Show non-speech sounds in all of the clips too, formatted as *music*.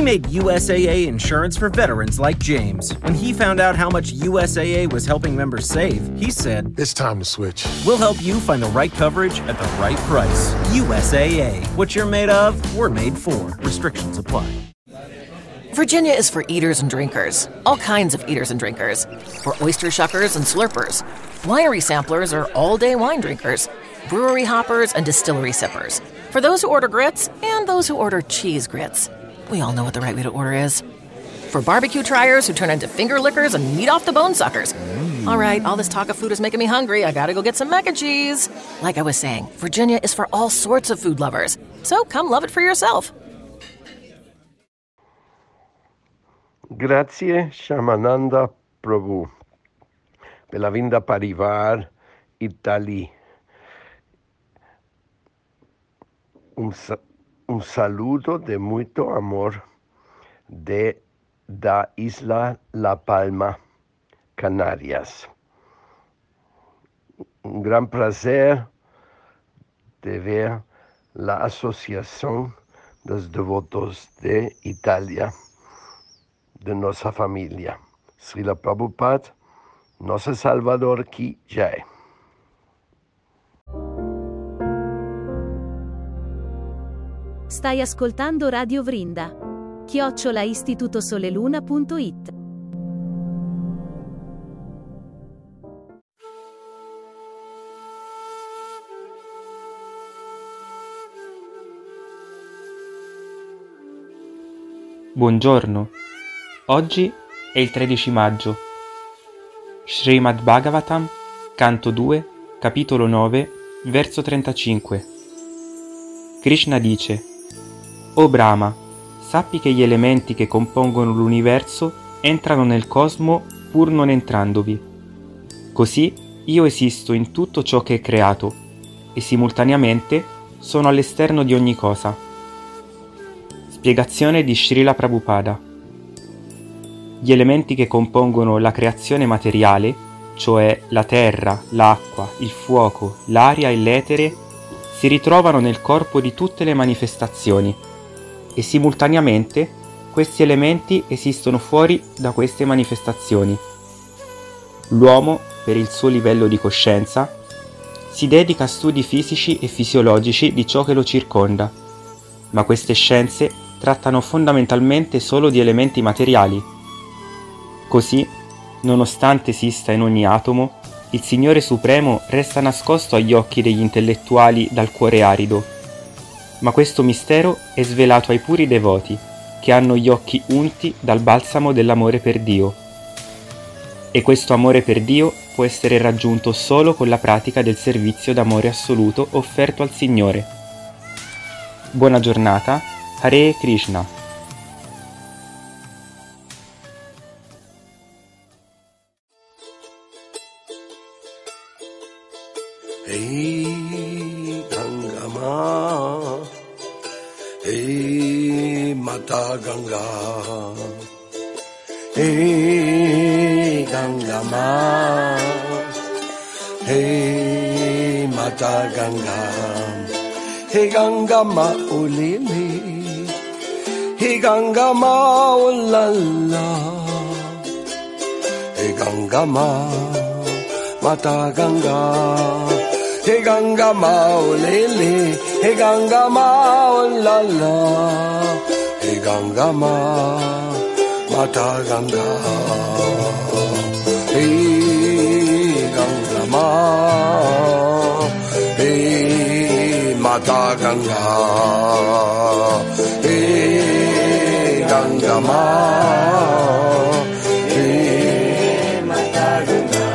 We made USAA insurance for veterans like James. When he found out how much USAA was helping members save, he said, It's time to switch. We'll help you find the right coverage at the right price. USAA. What you're made of, we're made for. Restrictions apply. Virginia is for eaters and drinkers, all kinds of eaters and drinkers. For oyster shuckers and slurpers. Winery samplers are all day wine drinkers. Brewery hoppers and distillery sippers. For those who order grits and those who order cheese grits. We all know what the right way to order is. For barbecue triers who turn into finger lickers and meat off the bone suckers. Mm. All right, all this talk of food is making me hungry. I gotta go get some mac and cheese. Like I was saying, Virginia is for all sorts of food lovers. So come love it for yourself. Grazie Shamananda Prabhu per la vinda Parivar Italy. Un, sa- un saludo de muito amor de da Isla La Palma, Canarias. Un gran placer de ver la Asociación dos Devotos de Italia, de nuestra familia. Srila Prabhupada, nostro Salvador Ki Jai. Stai ascoltando Radio Vrinda. Chiocciola istitutosoleluna.it Buongiorno, oggi è il 13 maggio. Srimad Bhagavatam, canto 2, capitolo 9, verso 35. Krishna dice, O Brahma, sappi che gli elementi che compongono l'universo entrano nel cosmo pur non entrandovi. Così io esisto in tutto ciò che è creato e simultaneamente sono all'esterno di ogni cosa. Spiegazione di Srila Prabhupada Gli elementi che compongono la creazione materiale, cioè la terra, l'acqua, il fuoco, l'aria e l'etere, si ritrovano nel corpo di tutte le manifestazioni e simultaneamente questi elementi esistono fuori da queste manifestazioni. L'uomo, per il suo livello di coscienza, si dedica a studi fisici e fisiologici di ciò che lo circonda, ma queste scienze trattano fondamentalmente solo di elementi materiali. Così, nonostante esista in ogni atomo, il Signore Supremo resta nascosto agli occhi degli intellettuali dal cuore arido. Ma questo mistero è svelato ai puri devoti, che hanno gli occhi unti dal balsamo dell'amore per Dio. E questo amore per Dio può essere raggiunto solo con la pratica del servizio d'amore assoluto offerto al Signore. Buona giornata Hare Krishna hey Mata Ganga, hey Gangama, hey Mata Ganga, hey Gangama Ulili, hey Gangama Ulala, hey Gangama Mata Ganga. Hey Ganga Mao Lele, Hey Ganga Mao La La, Hey Ganga Ma, Mata Ganga, Hey Ganga Ma, Hey Mata Ganga, Hey Ganga Ma, Hey Mata Ganga.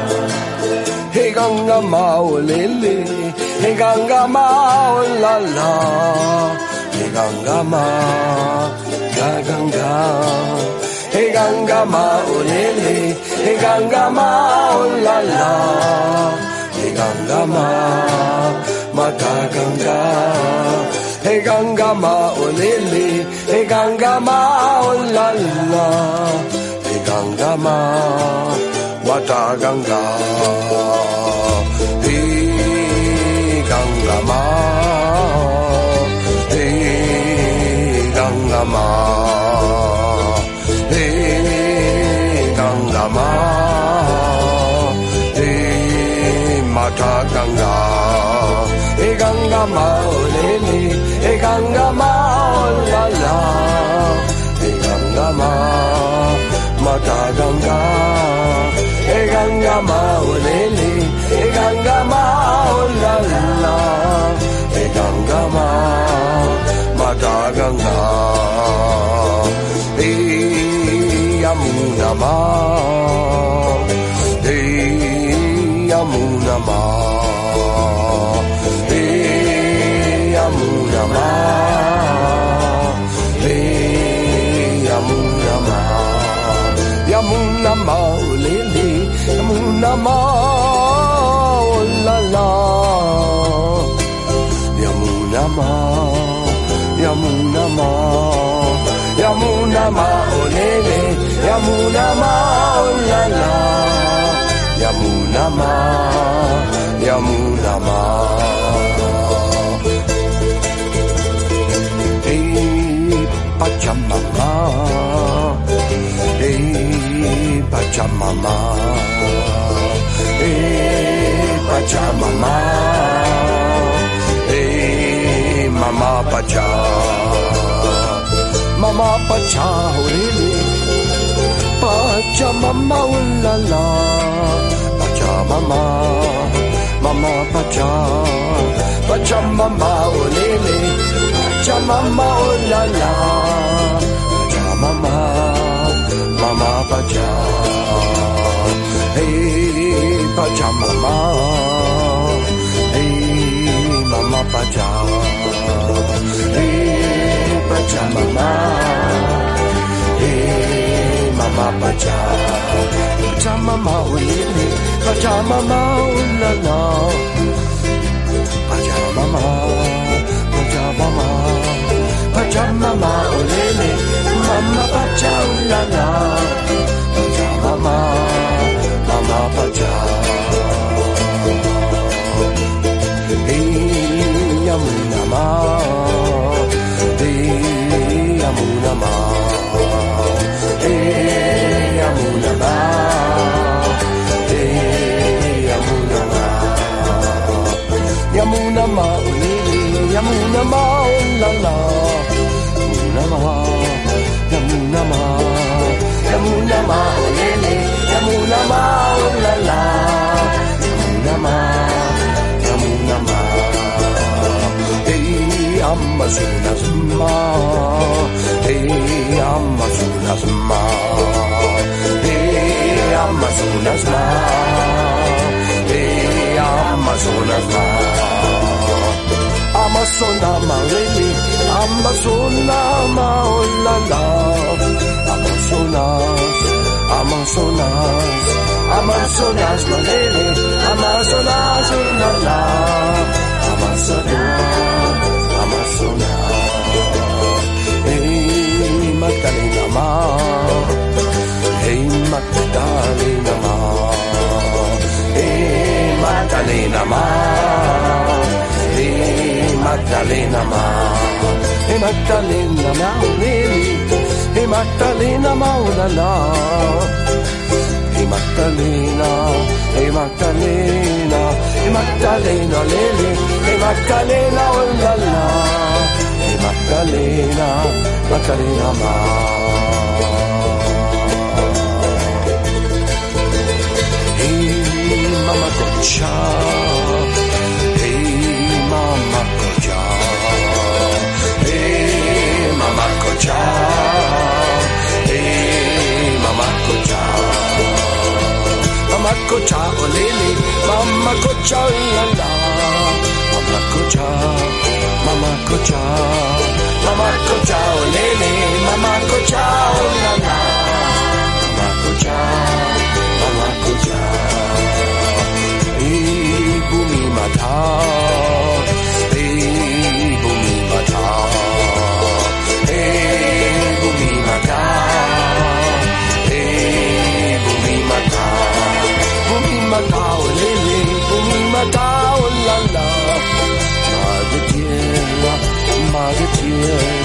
Hey Ganga Mao oh Lele, Hey Ganga Mao oh La La, Hey Ganga Ma, oh La Ganga. Ganga Mao Lele, Hey Ganga Mao oh La La, Hey Ganga Ma, Mata Ganga. Hey Ganga Mao oh Lele, Hey Ganga Mao La La, Hey Ganga Ma. Mata Ganga, ganga maolele e ganga mao la la e ganga ma mata ganga e ganga maolele e ganga mao la la e ganga ma mata ganga e yamuna ma yamuna ma oh la la yamuna ma yamuna ma. Hey pachamama. Hey pachamama. Hey pachamama. Hey mama pacha. Mama pacha lele pachamama la la pachamama mama pacha. Pachamama lele pachamama la la pachamama mama pacha. Hey pachamama. Hey mama pacha. Hey pachamama. hey mama pacha pachamama lele pachamama la la pachamama pachamama pachamama lele mama pacha la la pachamama mama pacha ma oh la la yamuna ma yamuna ma hey amazonas ma hey amazonas ma hey amazonas ma hey amazonas ma Amazona ma lele Amazona ma oh la la Amazonas Amazonas Amazonas ma lele Amazonas oh la. La Amazonas Amazonas. Hey Magdalena ma. Hey Magdalena ma. Hey Magdalena ma. Hey Magdalena ma. Hey Magdalena ma Hey Magdalena ma oh la la Hey Magdalena Hey Magdalena Hey Magdalena Lily Hey Magdalena oh la la Hey Magdalena Magdalena ma. Hey Mama Gotcha Hey Mama Gotcha Mama Gotcha Hey Mama Gotcha Mama Gotcha oh lele Mama Gotcha oh la la Mama Gotcha Mama Gotcha Mama Gotcha oh lele Mama Gotcha oh la la Mama Gotcha Mama Gotcha Hey, bumi mata. disappear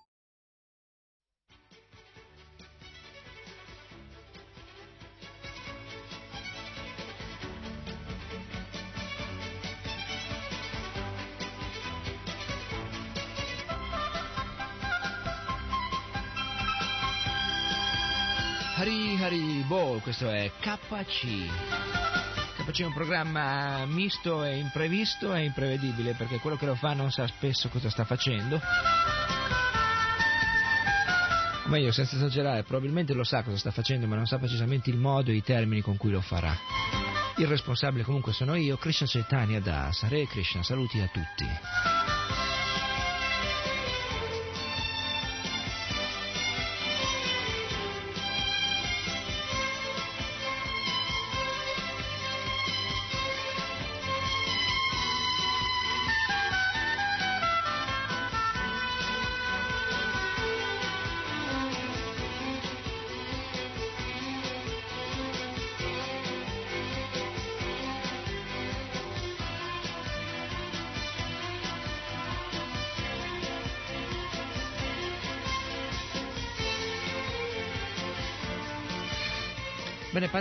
Hari Hari Bo, questo è KC. KC è un programma misto e imprevisto e imprevedibile perché quello che lo fa non sa spesso cosa sta facendo. O meglio, senza esagerare, probabilmente lo sa cosa sta facendo ma non sa precisamente il modo e i termini con cui lo farà. Il responsabile comunque sono io, Krishna Chaitanya Das. Hare Krishna, saluti a tutti.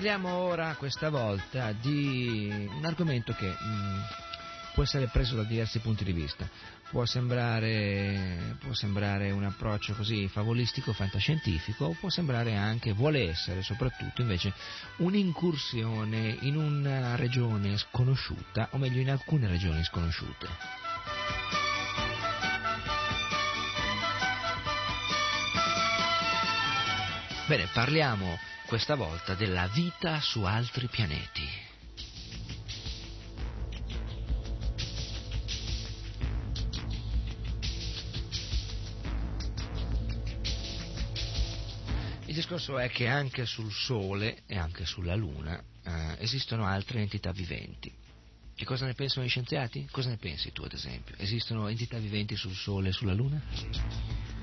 Parliamo ora questa volta di un argomento che mh, può essere preso da diversi punti di vista. Può sembrare, può sembrare un approccio così favolistico, fantascientifico, può sembrare anche, vuole essere soprattutto invece un'incursione in una regione sconosciuta, o meglio in alcune regioni sconosciute. Bene, parliamo questa volta della vita su altri pianeti. Il discorso è che anche sul Sole e anche sulla Luna eh, esistono altre entità viventi. Che cosa ne pensano gli scienziati? Cosa ne pensi tu, ad esempio? Esistono entità viventi sul Sole e sulla Luna?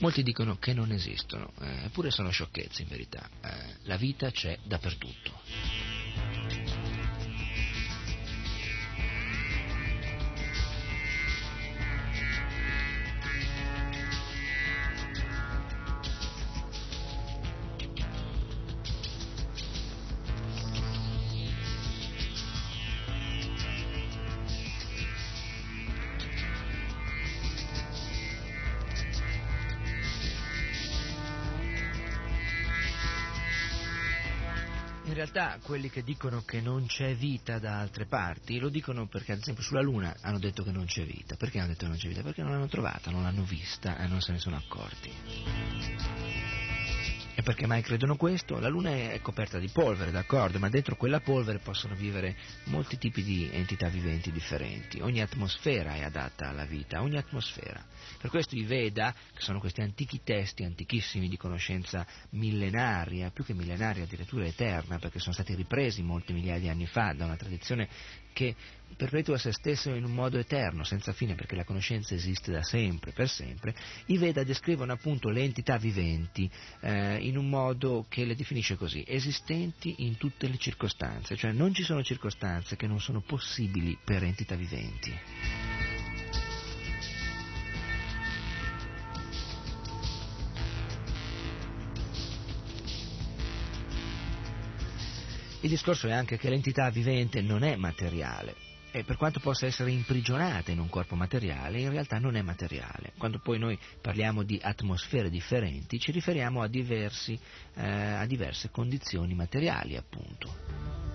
Molti dicono che non esistono, eh, eppure sono sciocchezze in verità. Eh, la vita c'è dappertutto. Realtà quelli che dicono che non c'è vita da altre parti lo dicono perché ad esempio sulla Luna hanno detto che non c'è vita. Perché hanno detto che non c'è vita? Perché non l'hanno trovata, non l'hanno vista e non se ne sono accorti. E perché mai credono questo? La Luna è coperta di polvere, d'accordo, ma dentro quella polvere possono vivere molti tipi di entità viventi differenti. Ogni atmosfera è adatta alla vita, ogni atmosfera. Per questo i Veda, che sono questi antichi testi, antichissimi di conoscenza millenaria, più che millenaria, addirittura eterna, perché sono stati ripresi molti migliaia di anni fa da una tradizione che perpetua se stesso in un modo eterno, senza fine, perché la conoscenza esiste da sempre, per sempre, i Veda descrivono appunto le entità viventi eh, in un modo che le definisce così, esistenti in tutte le circostanze, cioè non ci sono circostanze che non sono possibili per entità viventi. Il discorso è anche che l'entità vivente non è materiale, e per quanto possa essere imprigionata in un corpo materiale, in realtà non è materiale. Quando poi noi parliamo di atmosfere differenti, ci riferiamo a, diversi, eh, a diverse condizioni materiali, appunto.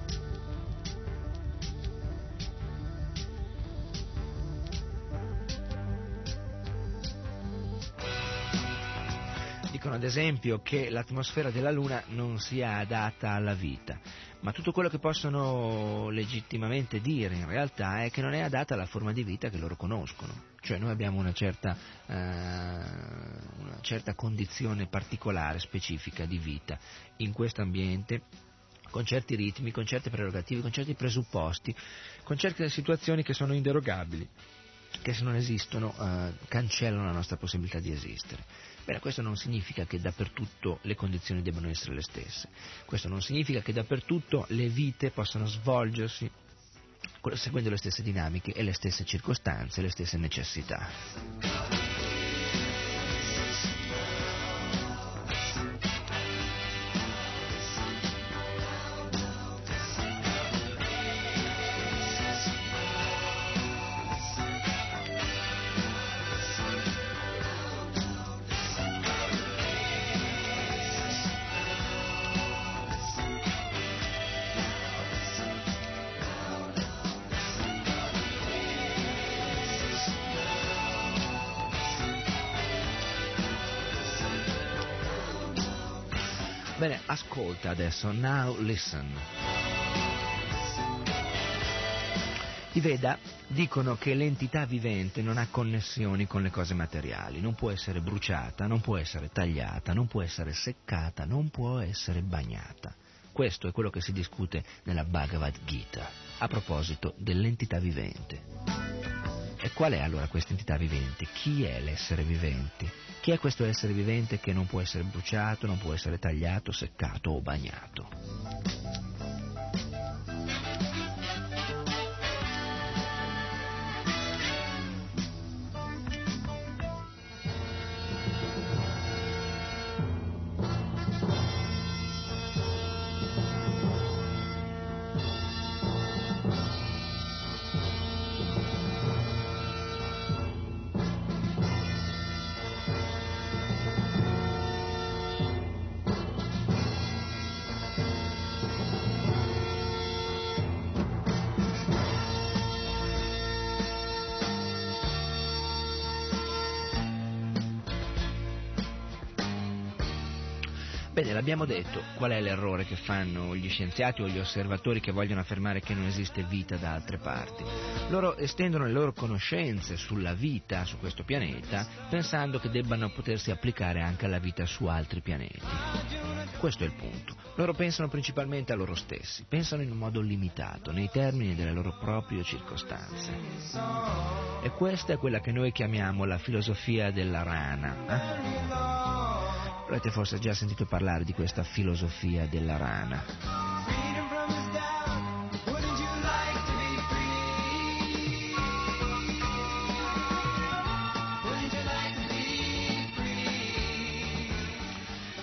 dicono ad esempio che l'atmosfera della Luna non sia adatta alla vita, ma tutto quello che possono legittimamente dire in realtà è che non è adatta alla forma di vita che loro conoscono. Cioè noi abbiamo una certa, eh, una certa condizione particolare, specifica di vita in questo ambiente con certi ritmi, con certe prerogative, con certi presupposti, con certe situazioni che sono inderogabili, che se non esistono eh, cancellano la nostra possibilità di esistere. Bene, questo non significa che dappertutto le condizioni debbano essere le stesse, questo non significa che dappertutto le vite possano svolgersi seguendo le stesse dinamiche e le stesse circostanze, le stesse necessità. Adesso, now listen. I Veda dicono che l'entità vivente non ha connessioni con le cose materiali, non può essere bruciata, non può essere tagliata, non può essere seccata, non può essere bagnata. Questo è quello che si discute nella Bhagavad Gita a proposito dell'entità vivente. E qual è allora questa entità vivente? Chi è l'essere vivente? Chi è questo essere vivente che non può essere bruciato, non può essere tagliato, seccato o bagnato? Bene, l'abbiamo detto, qual è l'errore che fanno gli scienziati o gli osservatori che vogliono affermare che non esiste vita da altre parti? Loro estendono le loro conoscenze sulla vita su questo pianeta pensando che debbano potersi applicare anche alla vita su altri pianeti. Questo è il punto. Loro pensano principalmente a loro stessi, pensano in un modo limitato, nei termini delle loro proprie circostanze. E questa è quella che noi chiamiamo la filosofia della rana. Eh? Avrete forse già sentito parlare di questa filosofia della rana.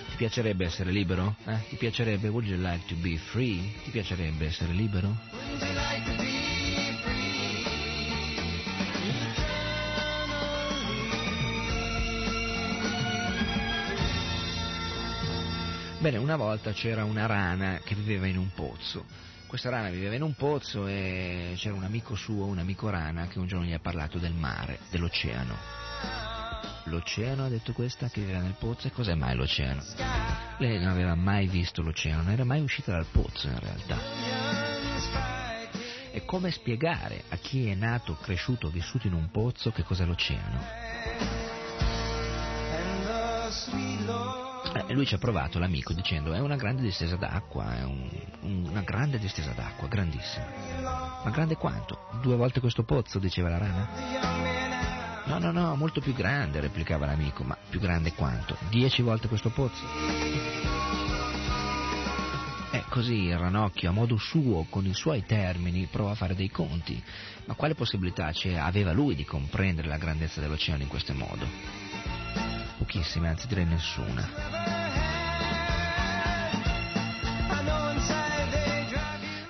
Ti piacerebbe essere libero? Eh? Ti piacerebbe? Would you like to be free? Ti piacerebbe essere libero? Bene, una volta c'era una rana che viveva in un pozzo. Questa rana viveva in un pozzo e c'era un amico suo, un amico rana, che un giorno gli ha parlato del mare, dell'oceano. L'oceano, ha detto questa, che viveva nel pozzo, e cos'è mai l'oceano? Lei non aveva mai visto l'oceano, non era mai uscita dal pozzo in realtà. E come spiegare a chi è nato, cresciuto, vissuto in un pozzo che cos'è l'oceano? E lui ci ha provato, l'amico, dicendo è una grande distesa d'acqua, è un, una grande distesa d'acqua, grandissima. Ma grande quanto? Due volte questo pozzo, diceva la rana? No, no, no, molto più grande, replicava l'amico, ma più grande quanto? Dieci volte questo pozzo? E così il ranocchio, a modo suo, con i suoi termini, prova a fare dei conti. Ma quale possibilità aveva lui di comprendere la grandezza dell'oceano in questo modo? Pochissime, anzi direi nessuna.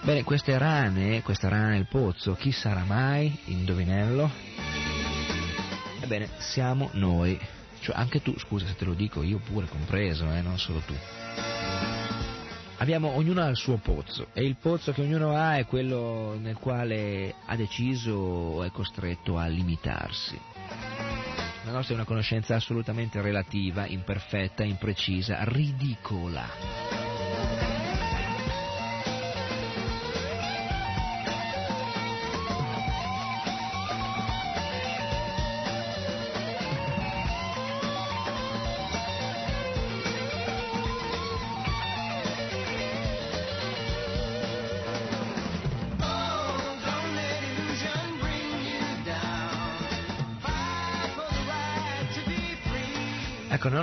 Bene, queste rane, questa rana nel pozzo, chi sarà mai? Indovinello? Ebbene, siamo noi. Cioè, anche tu, scusa se te lo dico, io pure compreso, eh, non solo tu. Abbiamo, ognuno ha il suo pozzo e il pozzo che ognuno ha è quello nel quale ha deciso o è costretto a limitarsi. La nostra è una conoscenza assolutamente relativa, imperfetta, imprecisa, ridicola.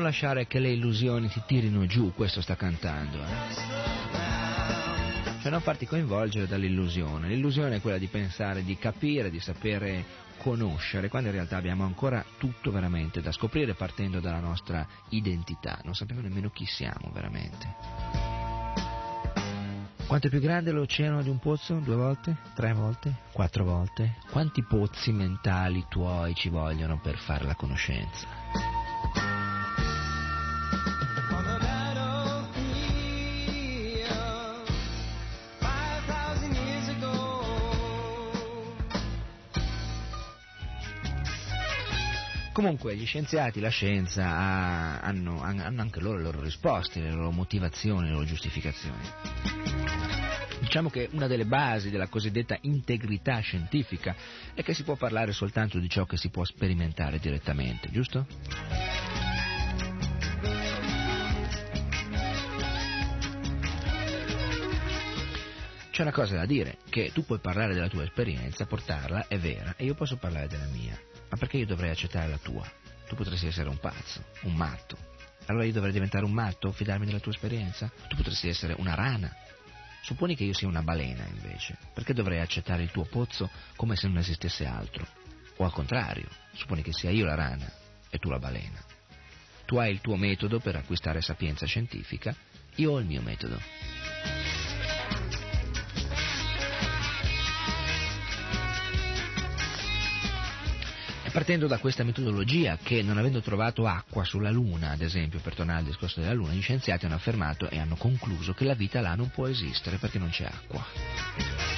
Lasciare che le illusioni ti tirino giù, questo sta cantando. Eh? Cioè non farti coinvolgere dall'illusione. L'illusione è quella di pensare, di capire, di sapere conoscere, quando in realtà abbiamo ancora tutto veramente da scoprire partendo dalla nostra identità. Non sappiamo nemmeno chi siamo veramente. Quanto è più grande l'oceano di un pozzo? Due volte? Tre volte? Quattro volte? Quanti pozzi mentali tuoi ci vogliono per fare la conoscenza? Comunque gli scienziati, la scienza hanno, hanno, anche loro le loro risposte, le loro motivazioni, le loro giustificazioni. Diciamo che una delle basi della cosiddetta integrità scientifica è che si può parlare soltanto di ciò che si può sperimentare direttamente, giusto? C'è una cosa da dire, che tu puoi parlare della tua esperienza, portarla, è vera, e io posso parlare della mia. Ma perché io dovrei accettare la tua? Tu potresti essere un pazzo, un matto. Allora io dovrei diventare un matto, fidarmi della tua esperienza? Tu potresti essere una rana. Supponi che io sia una balena, invece. Perché dovrei accettare il tuo pozzo come se non esistesse altro? O al contrario, supponi che sia io la rana e tu la balena. Tu hai il tuo metodo per acquistare sapienza scientifica, io ho il mio metodo. Partendo da questa metodologia che, non avendo trovato acqua sulla Luna, ad esempio, per tornare al discorso della Luna, gli scienziati hanno affermato e hanno concluso che la vita là non può esistere perché non c'è acqua.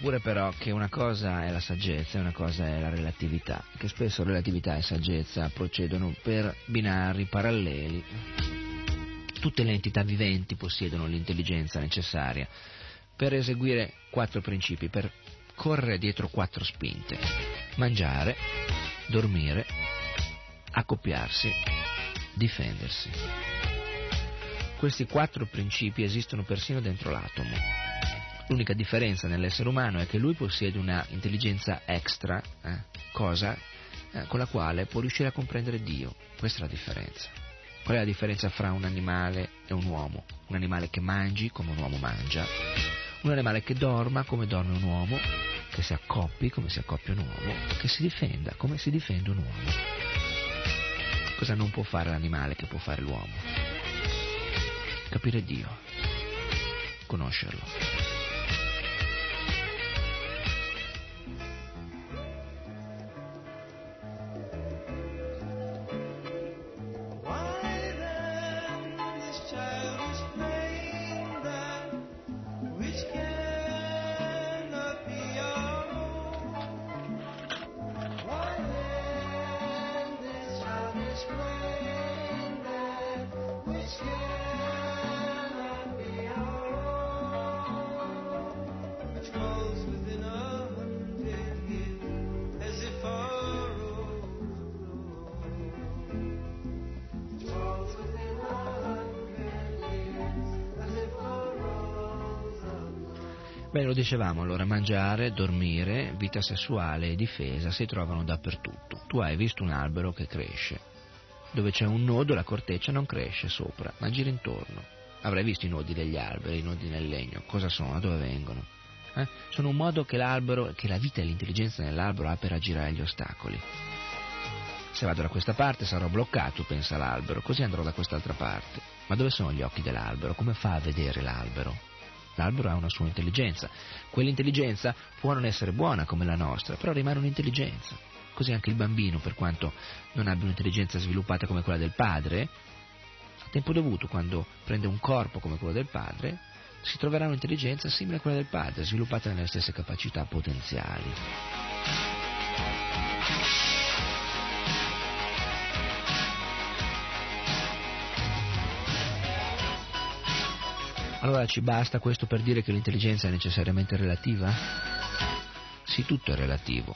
Pure però che una cosa è la saggezza e una cosa è la relatività, che spesso relatività e saggezza procedono per binari paralleli. Tutte le entità viventi possiedono l'intelligenza necessaria per eseguire quattro principi, per correre dietro quattro spinte. Mangiare, dormire, accoppiarsi, difendersi. Questi quattro principi esistono persino dentro l'atomo L'unica differenza nell'essere umano è che lui possiede una intelligenza extra, eh, cosa eh, con la quale può riuscire a comprendere Dio. Questa è la differenza. Qual è la differenza fra un animale e un uomo? Un animale che mangi come un uomo mangia, un animale che dorma come dorme un uomo, che si accoppi come si accoppia un uomo, che si difenda come si difende un uomo. Cosa non può fare l'animale che può fare l'uomo? Capire Dio, conoscerlo. Dicevamo allora, mangiare, dormire, vita sessuale e difesa si trovano dappertutto. tu hai visto un albero che cresce. Dove c'è un nodo la corteccia non cresce sopra, ma gira intorno. Avrai visto i nodi degli alberi, i nodi nel legno. Cosa sono? Da dove vengono? Eh? Sono un modo che l'albero, che la vita e l'intelligenza nell'albero ha per aggirare gli ostacoli. Se vado da questa parte sarò bloccato, pensa l'albero, così andrò da quest'altra parte. Ma dove sono gli occhi dell'albero? Come fa a vedere l'albero? L'albero ha una sua intelligenza. Quell'intelligenza può non essere buona come la nostra, però rimane un'intelligenza. Così anche il bambino, per quanto non abbia un'intelligenza sviluppata come quella del padre, a tempo dovuto, quando prende un corpo come quello del padre, si troverà un'intelligenza simile a quella del padre, sviluppata nelle stesse capacità potenziali. Allora ci basta questo per dire che l'intelligenza è necessariamente relativa? Sì, tutto è relativo.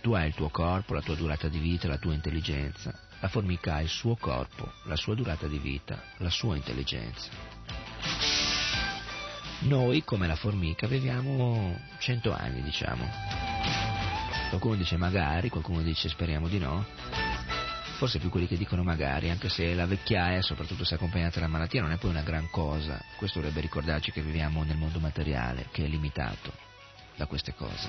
Tu hai il tuo corpo, la tua durata di vita, la tua intelligenza. La formica ha il suo corpo, la sua durata di vita, la sua intelligenza. Noi, come la formica, viviamo cento anni, diciamo. Qualcuno dice magari, qualcuno dice speriamo di no. Forse più quelli che dicono magari, anche se la vecchiaia, soprattutto se accompagnata dalla malattia, non è poi una gran cosa. Questo dovrebbe ricordarci che viviamo nel mondo materiale, che è limitato da queste cose.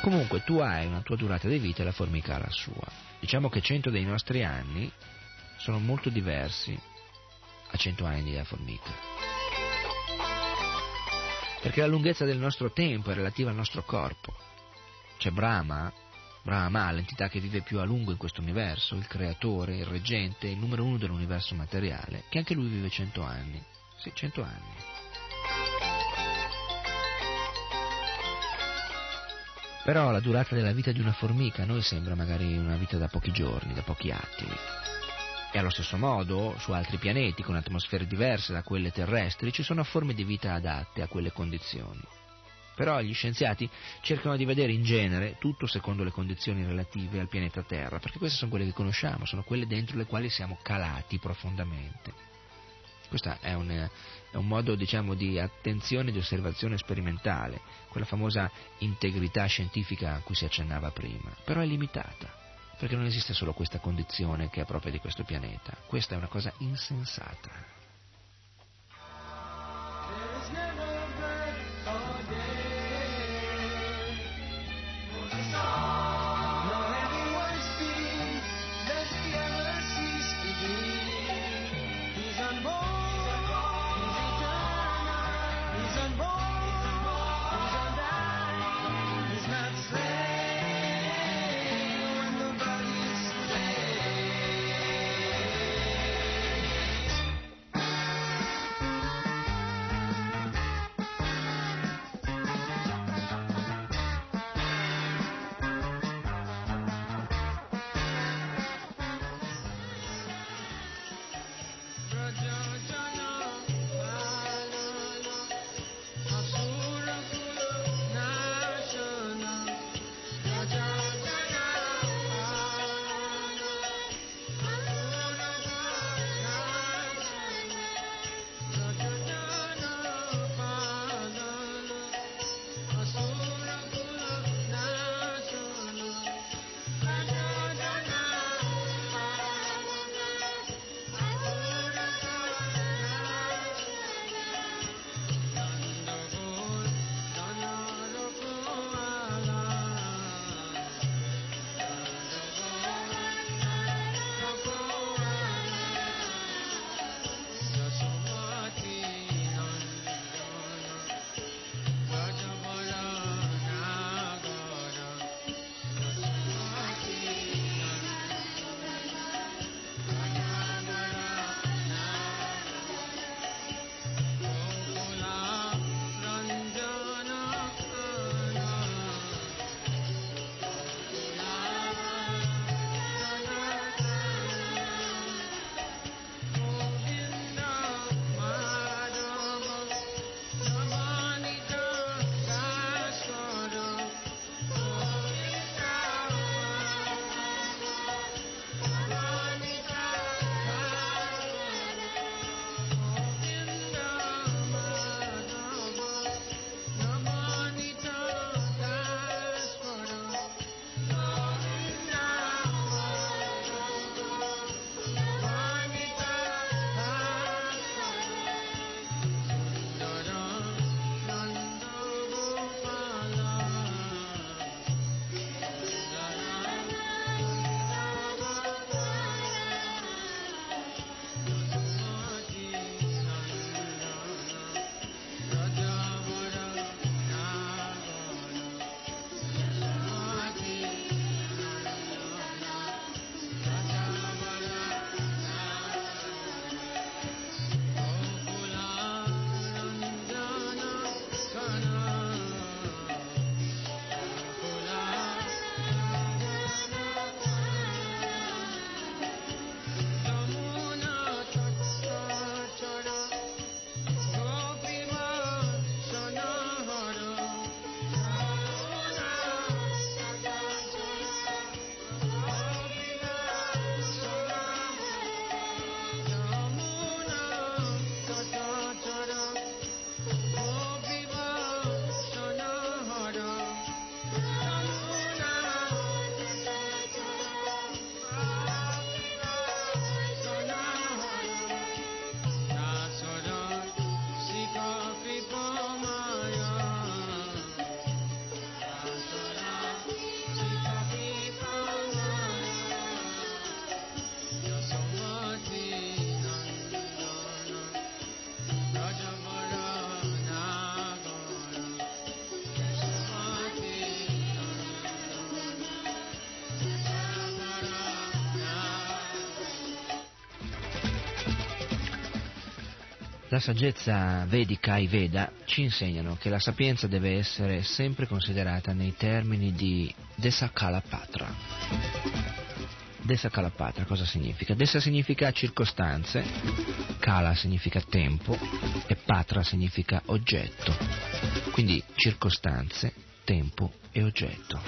Comunque tu hai una tua durata di vita e la formica ha la sua. Diciamo che 100 dei nostri anni sono molto diversi a 100 anni della formica. Perché la lunghezza del nostro tempo è relativa al nostro corpo. C'è Brahma, Brahma, l'entità che vive più a lungo in questo universo, il creatore, il reggente, il numero uno dell'universo materiale, che anche lui vive 100 anni. Sì, 100 anni. Però la durata della vita di una formica a noi sembra magari una vita da pochi giorni, da pochi attimi. E allo stesso modo, su altri pianeti con atmosfere diverse da quelle terrestri, ci sono forme di vita adatte a quelle condizioni. Però gli scienziati cercano di vedere in genere tutto secondo le condizioni relative al pianeta Terra, perché queste sono quelle che conosciamo, sono quelle dentro le quali siamo calati profondamente. Questo è un, è un modo diciamo, di attenzione e di osservazione sperimentale, quella famosa integrità scientifica a cui si accennava prima, però è limitata, perché non esiste solo questa condizione che è propria di questo pianeta, questa è una cosa insensata. La saggezza vedica, i Veda, ci insegnano che la sapienza deve essere sempre considerata nei termini di Desakalapatra. Desakalapatra cosa significa? Desa significa circostanze, Kala significa tempo e Patra significa oggetto. Quindi circostanze, tempo e oggetto.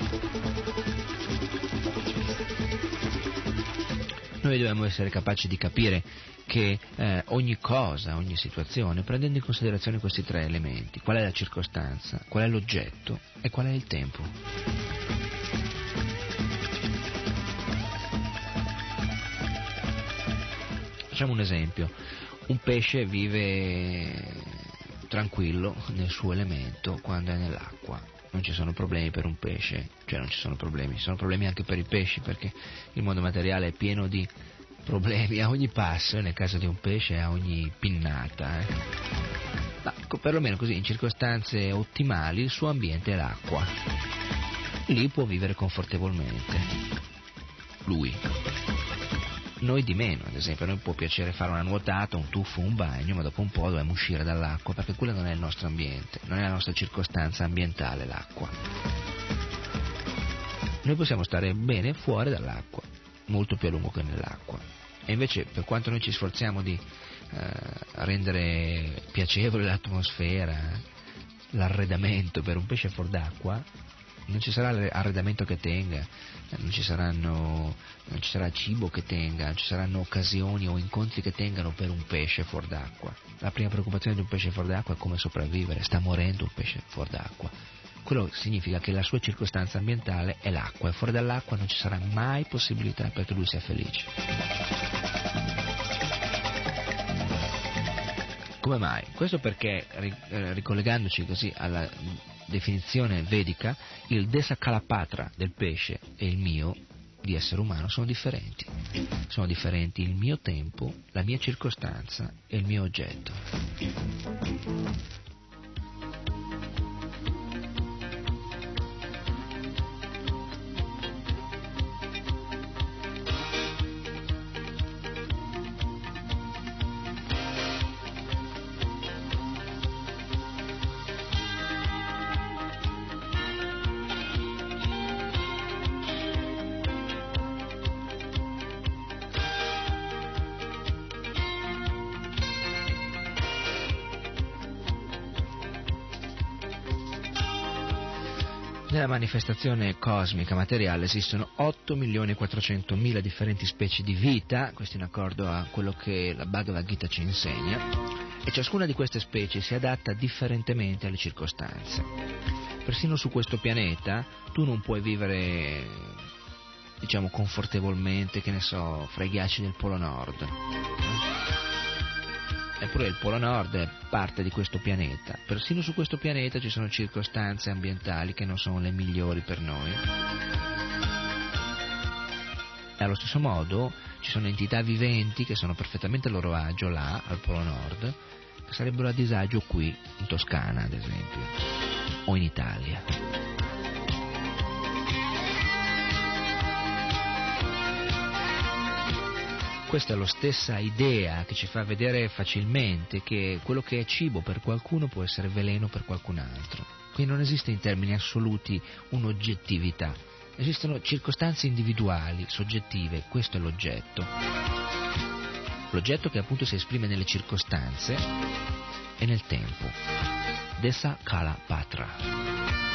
Noi dobbiamo essere capaci di capire che eh, ogni cosa, ogni situazione, prendendo in considerazione questi tre elementi, qual è la circostanza, qual è l'oggetto e qual è il tempo. Facciamo un esempio, un pesce vive tranquillo nel suo elemento quando è nell'acqua, non ci sono problemi per un pesce, cioè non ci sono problemi, ci sono problemi anche per i pesci perché il mondo materiale è pieno di problemi a ogni passo, nel caso di un pesce a ogni pinnata. Eh. Ma perlomeno così, in circostanze ottimali, il suo ambiente è l'acqua. Lì può vivere confortevolmente. Lui. Noi di meno, ad esempio, a noi può piacere fare una nuotata, un tuffo, un bagno, ma dopo un po' dobbiamo uscire dall'acqua, perché quello non è il nostro ambiente, non è la nostra circostanza ambientale l'acqua. Noi possiamo stare bene fuori dall'acqua, molto più a lungo che nell'acqua. E invece per quanto noi ci sforziamo di eh, rendere piacevole l'atmosfera, l'arredamento per un pesce fuori d'acqua, non ci sarà arredamento che tenga, non ci, saranno, non ci sarà cibo che tenga, non ci saranno occasioni o incontri che tengano per un pesce fuori d'acqua. La prima preoccupazione di un pesce fuori d'acqua è come sopravvivere, sta morendo un pesce fuori d'acqua. Quello significa che la sua circostanza ambientale è l'acqua e fuori dall'acqua non ci sarà mai possibilità perché lui sia felice. Come mai? Questo perché, eh, ricollegandoci così alla definizione vedica, il desakalapatra del pesce e il mio di essere umano sono differenti. Sono differenti il mio tempo, la mia circostanza e il mio oggetto. Nella manifestazione cosmica materiale esistono 8 milioni e 400 mila differenti specie di vita, questo in accordo a quello che la Bhagavad Gita ci insegna, e ciascuna di queste specie si adatta differentemente alle circostanze. Persino su questo pianeta tu non puoi vivere, diciamo, confortevolmente, che ne so, fra i ghiacci del Polo Nord Eppure il Polo Nord è parte di questo pianeta. Persino su questo pianeta ci sono circostanze ambientali che non sono le migliori per noi. E allo stesso modo ci sono entità viventi che sono perfettamente a loro agio là, al Polo Nord, che sarebbero a disagio qui, in Toscana ad esempio, o in Italia. Questa è la stessa idea che ci fa vedere facilmente che quello che è cibo per qualcuno può essere veleno per qualcun altro. Quindi non esiste in termini assoluti un'oggettività, esistono circostanze individuali, soggettive, questo è l'oggetto. L'oggetto che appunto si esprime nelle circostanze e nel tempo. Desa Kala Patra.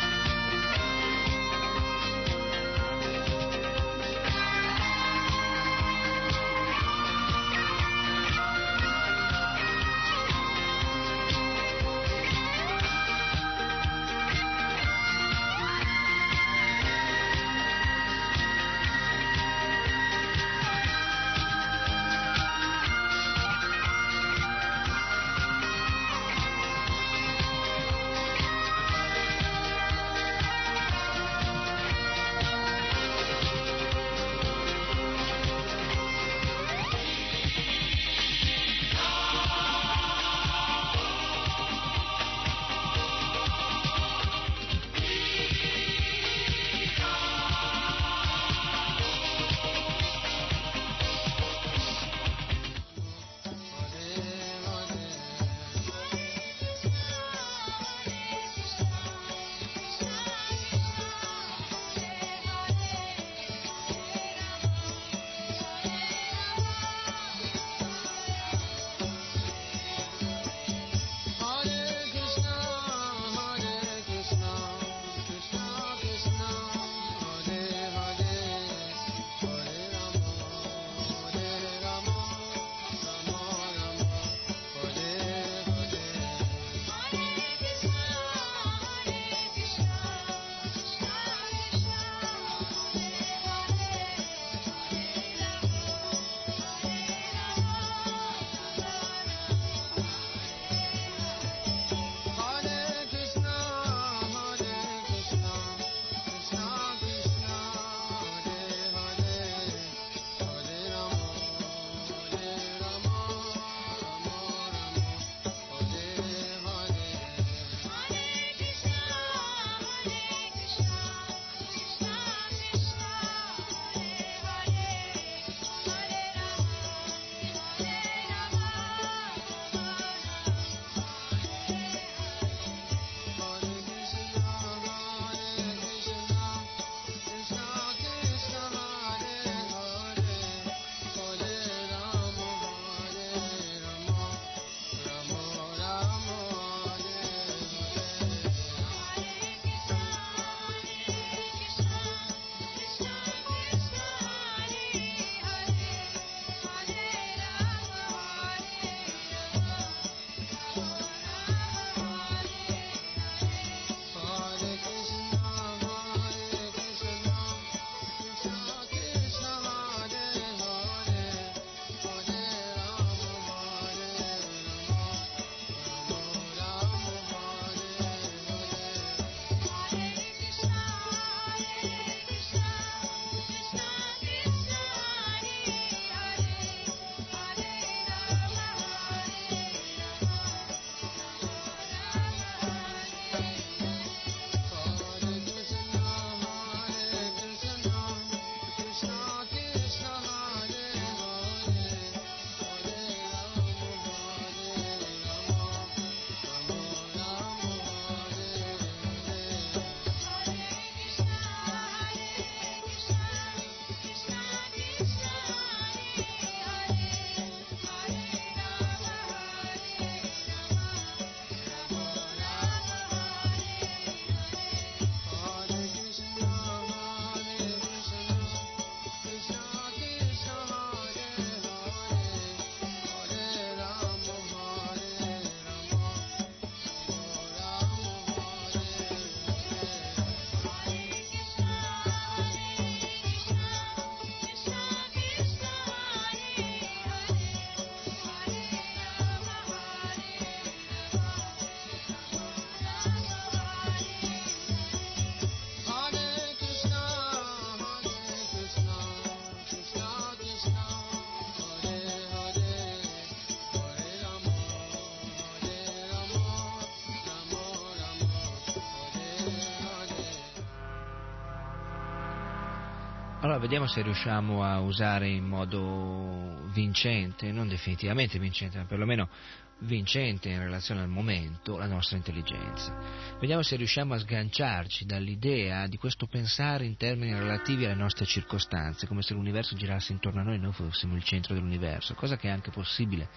Allora vediamo se riusciamo a usare in modo vincente, non definitivamente vincente, ma perlomeno vincente in relazione al momento, la nostra intelligenza. Vediamo se riusciamo a sganciarci dall'idea di questo pensare in termini relativi alle nostre circostanze, come se l'universo girasse intorno a noi e noi fossimo il centro dell'universo, cosa che è anche possibile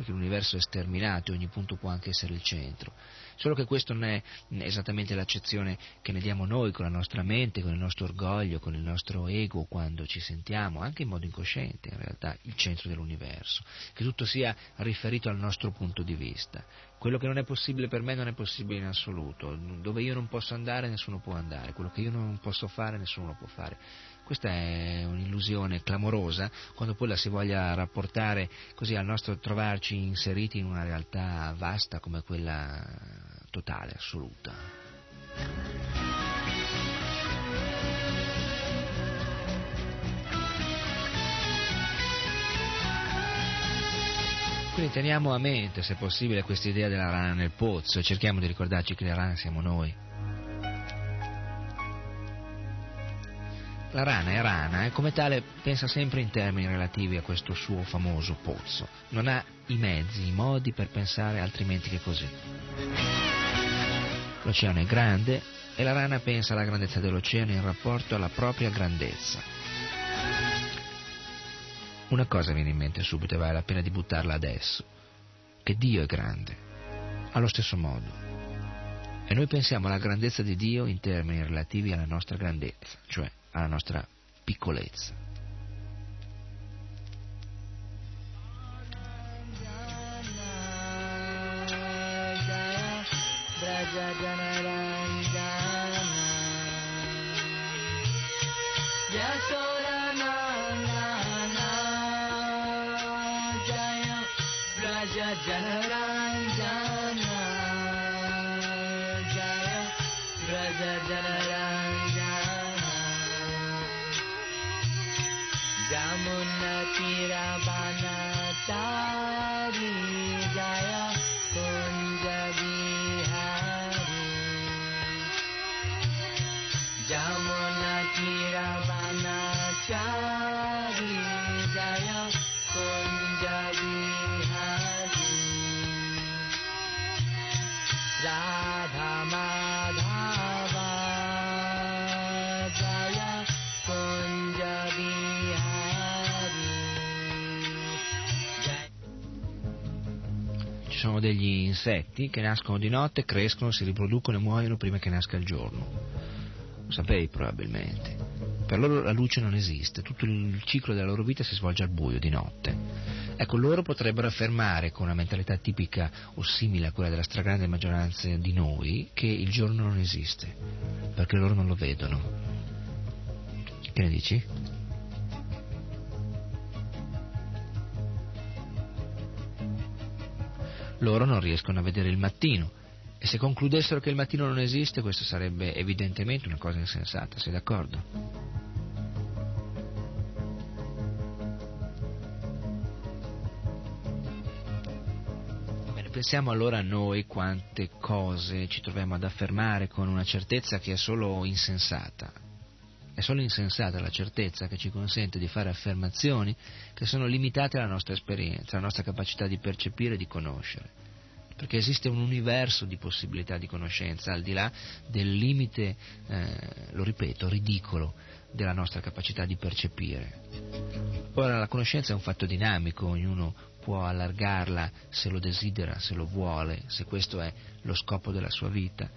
perché l'universo è sterminato e ogni punto può anche essere il centro. Solo che questo non è esattamente l'accezione che ne diamo noi con la nostra mente, con il nostro orgoglio, con il nostro ego quando ci sentiamo, anche in modo incosciente in realtà, il centro dell'universo, che tutto sia riferito al nostro punto di vista. Quello che non è possibile per me non è possibile in assoluto, dove io non posso andare nessuno può andare, quello che io non posso fare nessuno lo può fare. Questa è un'illusione clamorosa quando poi la si voglia rapportare così al nostro trovarci inseriti in una realtà vasta come quella totale, assoluta. Quindi teniamo a mente, se possibile, questa idea della rana nel pozzo e cerchiamo di ricordarci che le rane siamo noi. La rana è rana e come tale pensa sempre in termini relativi a questo suo famoso pozzo. Non ha i mezzi, i modi per pensare altrimenti che così. L'oceano è grande e la rana pensa alla grandezza dell'oceano in rapporto alla propria grandezza. Una cosa viene in mente subito e vale la pena di buttarla adesso, che Dio è grande, allo stesso modo. E noi pensiamo alla grandezza di Dio in termini relativi alla nostra grandezza, cioè alla nostra piccolezza. Brajadanarandana Yasodhana degli insetti che nascono di notte, crescono, si riproducono e muoiono prima che nasca il giorno. Lo sapevi probabilmente. Per loro la luce non esiste, tutto il ciclo della loro vita si svolge al buio, di notte. Ecco, loro potrebbero affermare con una mentalità tipica o simile a quella della stragrande maggioranza di noi che il giorno non esiste, perché loro non lo vedono. Che ne dici? Loro non riescono a vedere il mattino e se concludessero che il mattino non esiste, questo sarebbe evidentemente una cosa insensata, sei d'accordo? Pensiamo allora a noi quante cose ci troviamo ad affermare con una certezza che è solo insensata. È solo insensata la certezza che ci consente di fare affermazioni che sono limitate alla nostra esperienza, alla nostra capacità di percepire e di conoscere. Perché esiste un universo di possibilità di conoscenza al di là del limite, eh, lo ripeto, ridicolo della nostra capacità di percepire. Ora la conoscenza è un fatto dinamico, ognuno può allargarla se lo desidera, se lo vuole, se questo è lo scopo della sua vita.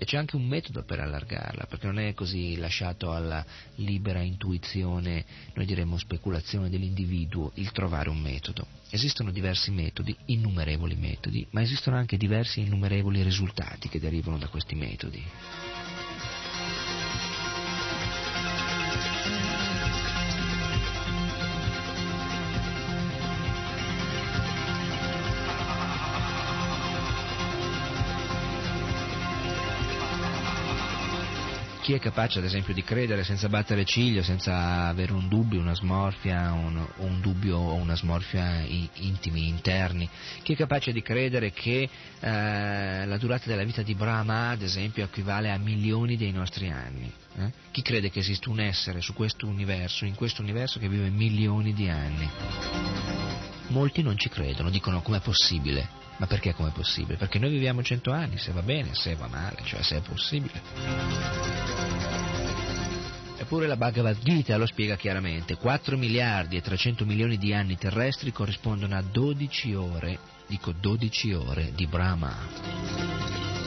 E c'è anche un metodo per allargarla, perché non è così lasciato alla libera intuizione, noi diremmo speculazione dell'individuo, il trovare un metodo. Esistono diversi metodi, innumerevoli metodi, ma esistono anche diversi e innumerevoli risultati che derivano da questi metodi. Chi è capace ad esempio di credere senza battere ciglio, senza avere un dubbio, una smorfia, un, un dubbio o una smorfia intimi, interni? Chi è capace di credere che eh, la durata della vita di Brahma ad esempio equivale a milioni dei nostri anni? Eh? Chi crede che esiste un essere su questo universo, in questo universo che vive milioni di anni? Molti non ci credono, dicono com'è possibile. Ma perché com'è possibile? Perché noi viviamo cento anni, se va bene, se va male, cioè se è possibile. Eppure la Bhagavad Gita lo spiega chiaramente. 4 miliardi e 300 milioni di anni terrestri corrispondono a 12 ore, dico 12 ore di Brahma.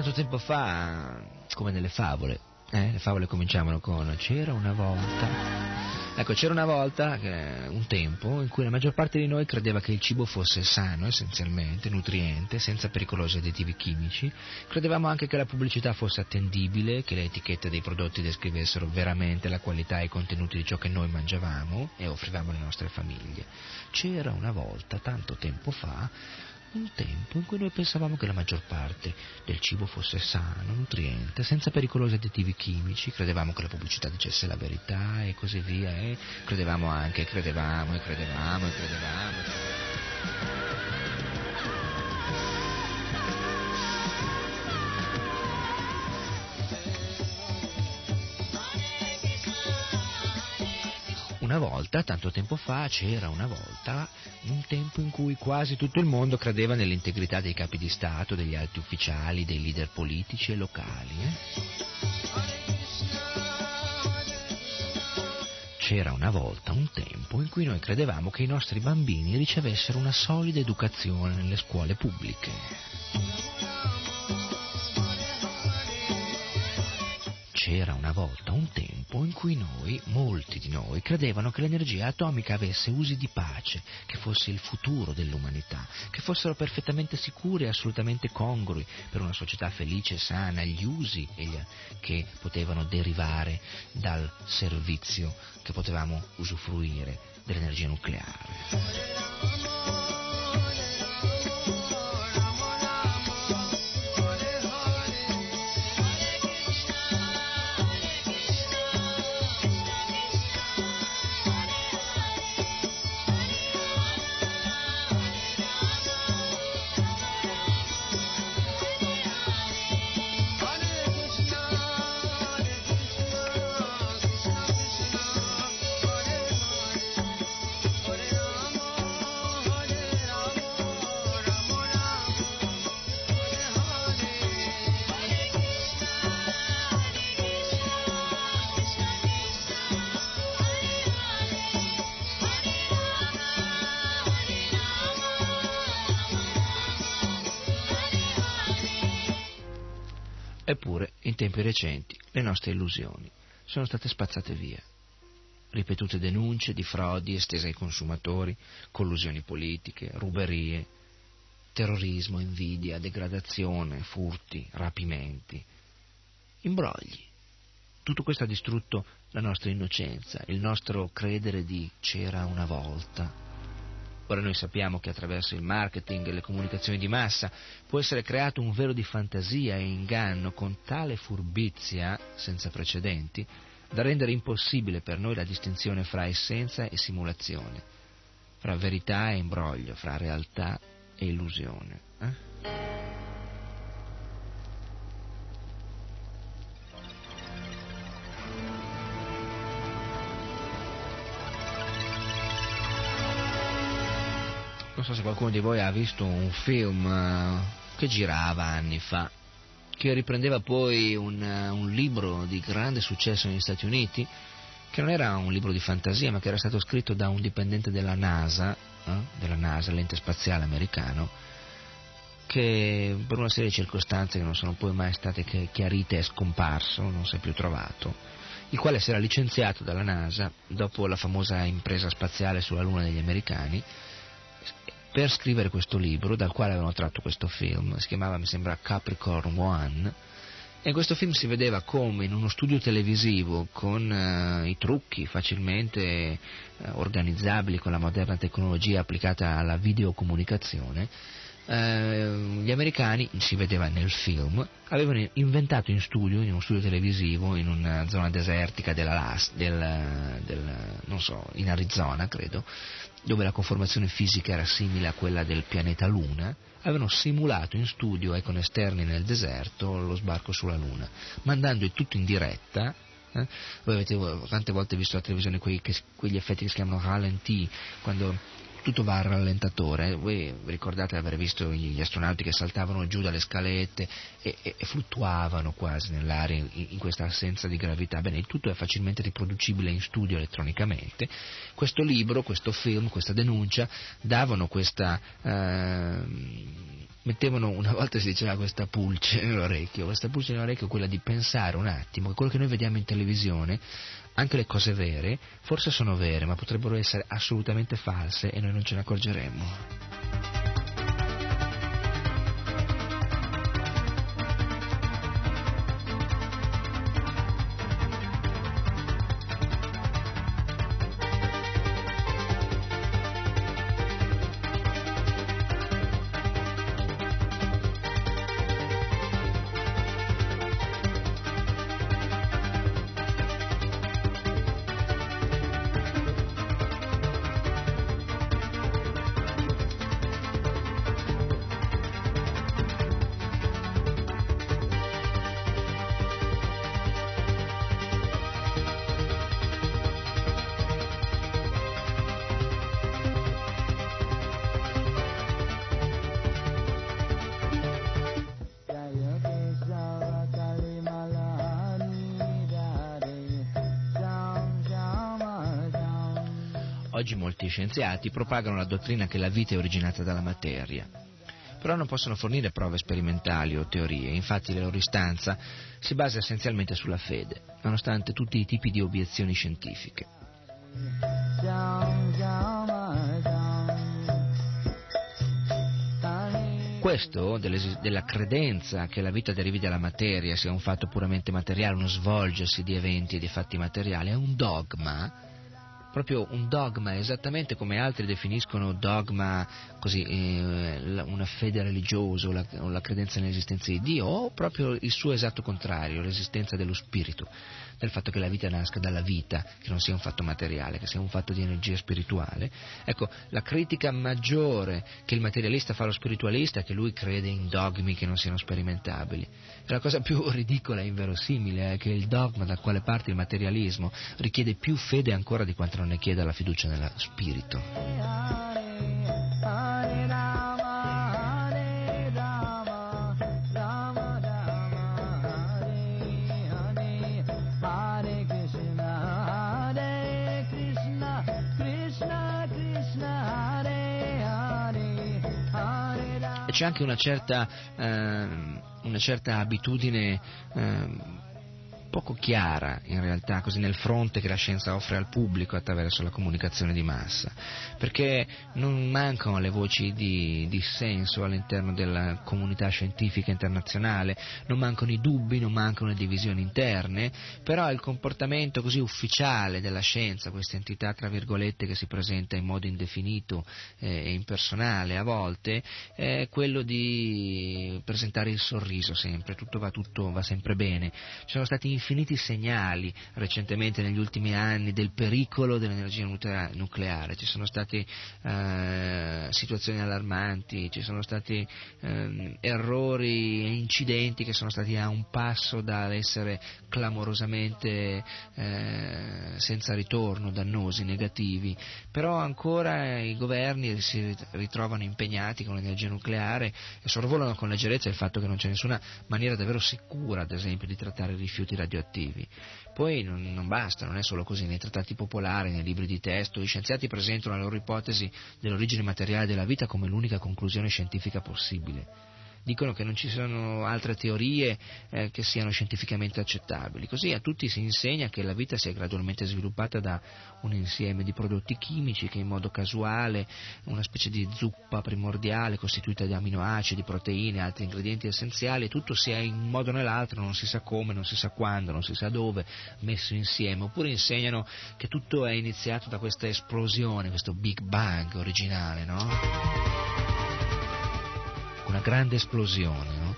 Tanto tempo fa, come nelle favole, eh, le favole cominciavano con c'era una volta. Ecco, c'era una volta, un tempo, in cui la maggior parte di noi credeva che il cibo fosse sano, essenzialmente, nutriente, senza pericolosi additivi chimici. Credevamo anche che la pubblicità fosse attendibile, che le etichette dei prodotti descrivessero veramente la qualità e i contenuti di ciò che noi mangiavamo e offrivamo alle nostre famiglie. C'era una volta, tanto tempo fa, un tempo in cui noi pensavamo che la maggior parte del cibo fosse sano, nutriente, senza pericolosi additivi chimici, credevamo che la pubblicità dicesse la verità e così via, e credevamo anche, credevamo e credevamo e credevamo. E credevamo. Una volta, tanto tempo fa, c'era una volta, un tempo in cui quasi tutto il mondo credeva nell'integrità dei capi di Stato, degli alti ufficiali, dei leader politici e locali. Eh? C'era una volta, un tempo, in cui noi credevamo che i nostri bambini ricevessero una solida educazione nelle scuole pubbliche. C'era una volta un tempo in cui noi, molti di noi, credevano che l'energia atomica avesse usi di pace, che fosse il futuro dell'umanità, che fossero perfettamente sicuri e assolutamente congrui per una società felice e sana, gli usi che potevano derivare dal servizio che potevamo usufruire dell'energia nucleare. Tempi recenti, le nostre illusioni sono state spazzate via. Ripetute denunce di frodi estese ai consumatori, collusioni politiche, ruberie, terrorismo, invidia, degradazione, furti, rapimenti, imbrogli. Tutto questo ha distrutto la nostra innocenza, il nostro credere di c'era una volta. Ora noi sappiamo che attraverso il marketing e le comunicazioni di massa può essere creato un velo di fantasia e inganno con tale furbizia senza precedenti da rendere impossibile per noi la distinzione fra essenza e simulazione, fra verità e imbroglio, fra realtà e illusione. Eh? So se qualcuno di voi ha visto un film eh, che girava anni fa, che riprendeva poi un, eh, un libro di grande successo negli Stati Uniti, che non era un libro di fantasia, ma che era stato scritto da un dipendente della NASA, eh, della NASA, l'ente spaziale americano, che per una serie di circostanze che non sono poi mai state chiarite è scomparso, non si è più trovato, il quale si era licenziato dalla NASA dopo la famosa impresa spaziale sulla Luna degli americani per scrivere questo libro dal quale avevano tratto questo film, si chiamava mi sembra Capricorn One e in questo film si vedeva come in uno studio televisivo con uh, i trucchi facilmente uh, organizzabili con la moderna tecnologia applicata alla videocomunicazione, uh, gli americani, si vedeva nel film, avevano inventato in studio, in uno studio televisivo, in una zona desertica della, del, del, non so, in Arizona credo, dove la conformazione fisica era simile a quella del pianeta Luna, avevano simulato in studio e con esterni nel deserto lo sbarco sulla Luna, mandando il tutto in diretta. Eh? Voi avete tante volte visto alla televisione quei, che, quegli effetti che si chiamano ralenti, quando tutto va al rallentatore. Voi ricordate di aver visto gli astronauti che saltavano giù dalle scalette e, e, e fluttuavano quasi nell'aria in, in, questa assenza di gravità. Bene, il tutto è facilmente riproducibile in studio elettronicamente. Questo libro, questo film, questa denuncia davano questa. Eh, mettevano una volta si diceva questa pulce nell'orecchio, questa pulce nell'orecchio è quella di pensare un attimo che quello che noi vediamo in televisione anche le cose vere forse sono vere, ma potrebbero essere assolutamente false e noi non ce ne accorgeremmo. Scienziati propagano la dottrina che la vita è originata dalla materia, però non possono fornire prove sperimentali o teorie, infatti la loro istanza si basa essenzialmente sulla fede, nonostante tutti i tipi di obiezioni scientifiche. Questo della credenza che la vita derivi dalla materia sia un fatto puramente materiale, uno svolgersi di eventi e di fatti materiali, è un dogma proprio un dogma, esattamente come altri definiscono dogma così, eh, una fede religiosa o la, o la credenza nell'esistenza di Dio, o proprio il suo esatto contrario, l'esistenza dello spirito del fatto che la vita nasca dalla vita, che non sia un fatto materiale, che sia un fatto di energia spirituale. Ecco, la critica maggiore che il materialista fa allo spiritualista è che lui crede in dogmi che non siano sperimentabili. E la cosa più *laughs* ridicola e inverosimile è che il dogma dal quale parte il materialismo richiede più fede ancora di quanto non ne chieda la fiducia nello spirito. C'è anche una certa, eh, una certa abitudine eh, poco chiara in realtà così nel fronte che la scienza offre al pubblico attraverso la comunicazione di massa, perché non mancano le voci di dissenso all'interno della comunità scientifica internazionale, non mancano i dubbi, non mancano le divisioni interne, però il comportamento così ufficiale della scienza, questa entità tra virgolette che si presenta in modo indefinito eh, e impersonale a volte, è quello di presentare il sorriso sempre, tutto va, tutto va sempre bene. Ci sono stati infiniti segnali recentemente negli ultimi anni del pericolo dell'energia nucleare, ci sono state eh, situazioni allarmanti, ci sono stati eh, errori e incidenti che sono stati a un passo dall'essere clamorosamente eh, senza ritorno, dannosi, negativi, però ancora i governi si ritrovano impegnati con l'energia nucleare e sorvolano con leggerezza il fatto che non c'è nessuna maniera davvero sicura, ad esempio, di trattare i rifiuti radioattivi radioattivi. Poi non, non, basta, non è solo così, nei trattati popolari, nei libri di testo, gli scienziati presentano la loro ipotesi dell'origine materiale della vita come l'unica conclusione scientifica possibile dicono che non ci sono altre teorie eh, che siano scientificamente accettabili. Così a tutti si insegna che la vita si è gradualmente sviluppata da un insieme di prodotti chimici che in modo casuale, una specie di zuppa primordiale costituita di aminoacidi, proteine, altri ingredienti essenziali, tutto sia in un modo o nell'altro, non si sa come, non si sa quando, non si sa dove, messo insieme. Oppure insegnano che tutto è iniziato da questa esplosione, questo Big Bang originale, no? Una grande esplosione. No?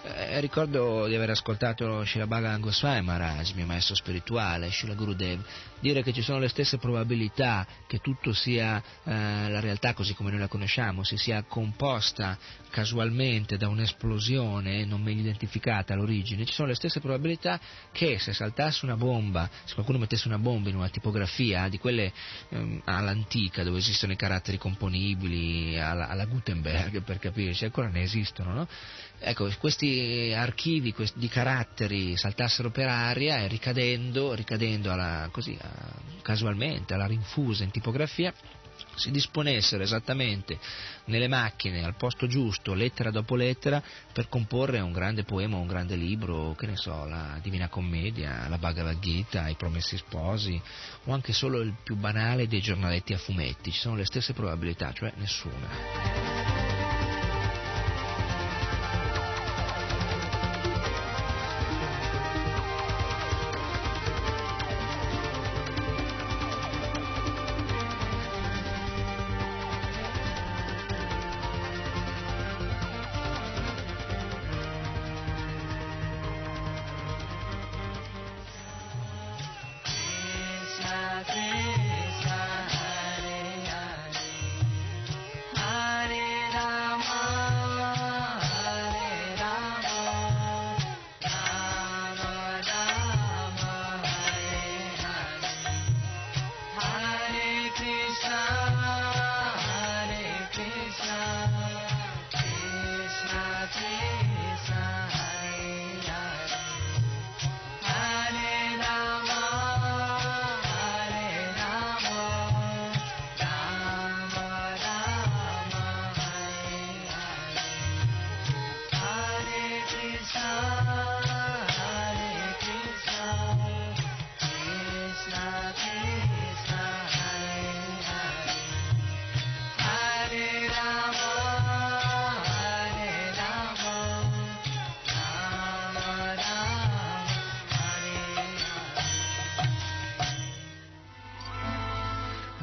Eh, ricordo di aver ascoltato Shilabhaga Goswami Maharaj, mio maestro spirituale, Shila Gurudev, dire che ci sono le stesse probabilità che tutto sia eh, la realtà così come noi la conosciamo, si sia composta casualmente da un'esplosione non meglio identificata all'origine, ci sono le stesse probabilità che se saltasse una bomba, se qualcuno mettesse una bomba in una tipografia di quelle ehm, all'antica dove esistono i caratteri componibili, alla, alla Gutenberg per capirci, ancora ne esistono, no? Ecco, questi archivi questi, di caratteri saltassero per aria e ricadendo, ricadendo alla, così, a, casualmente alla rinfusa in tipografia si disponessero esattamente nelle macchine al posto giusto, lettera dopo lettera, per comporre un grande poema, un grande libro, che ne so, la Divina Commedia, la Bhagavad Gita, i Promessi Sposi, o anche solo il più banale dei giornaletti a fumetti, ci sono le stesse probabilità, cioè nessuna.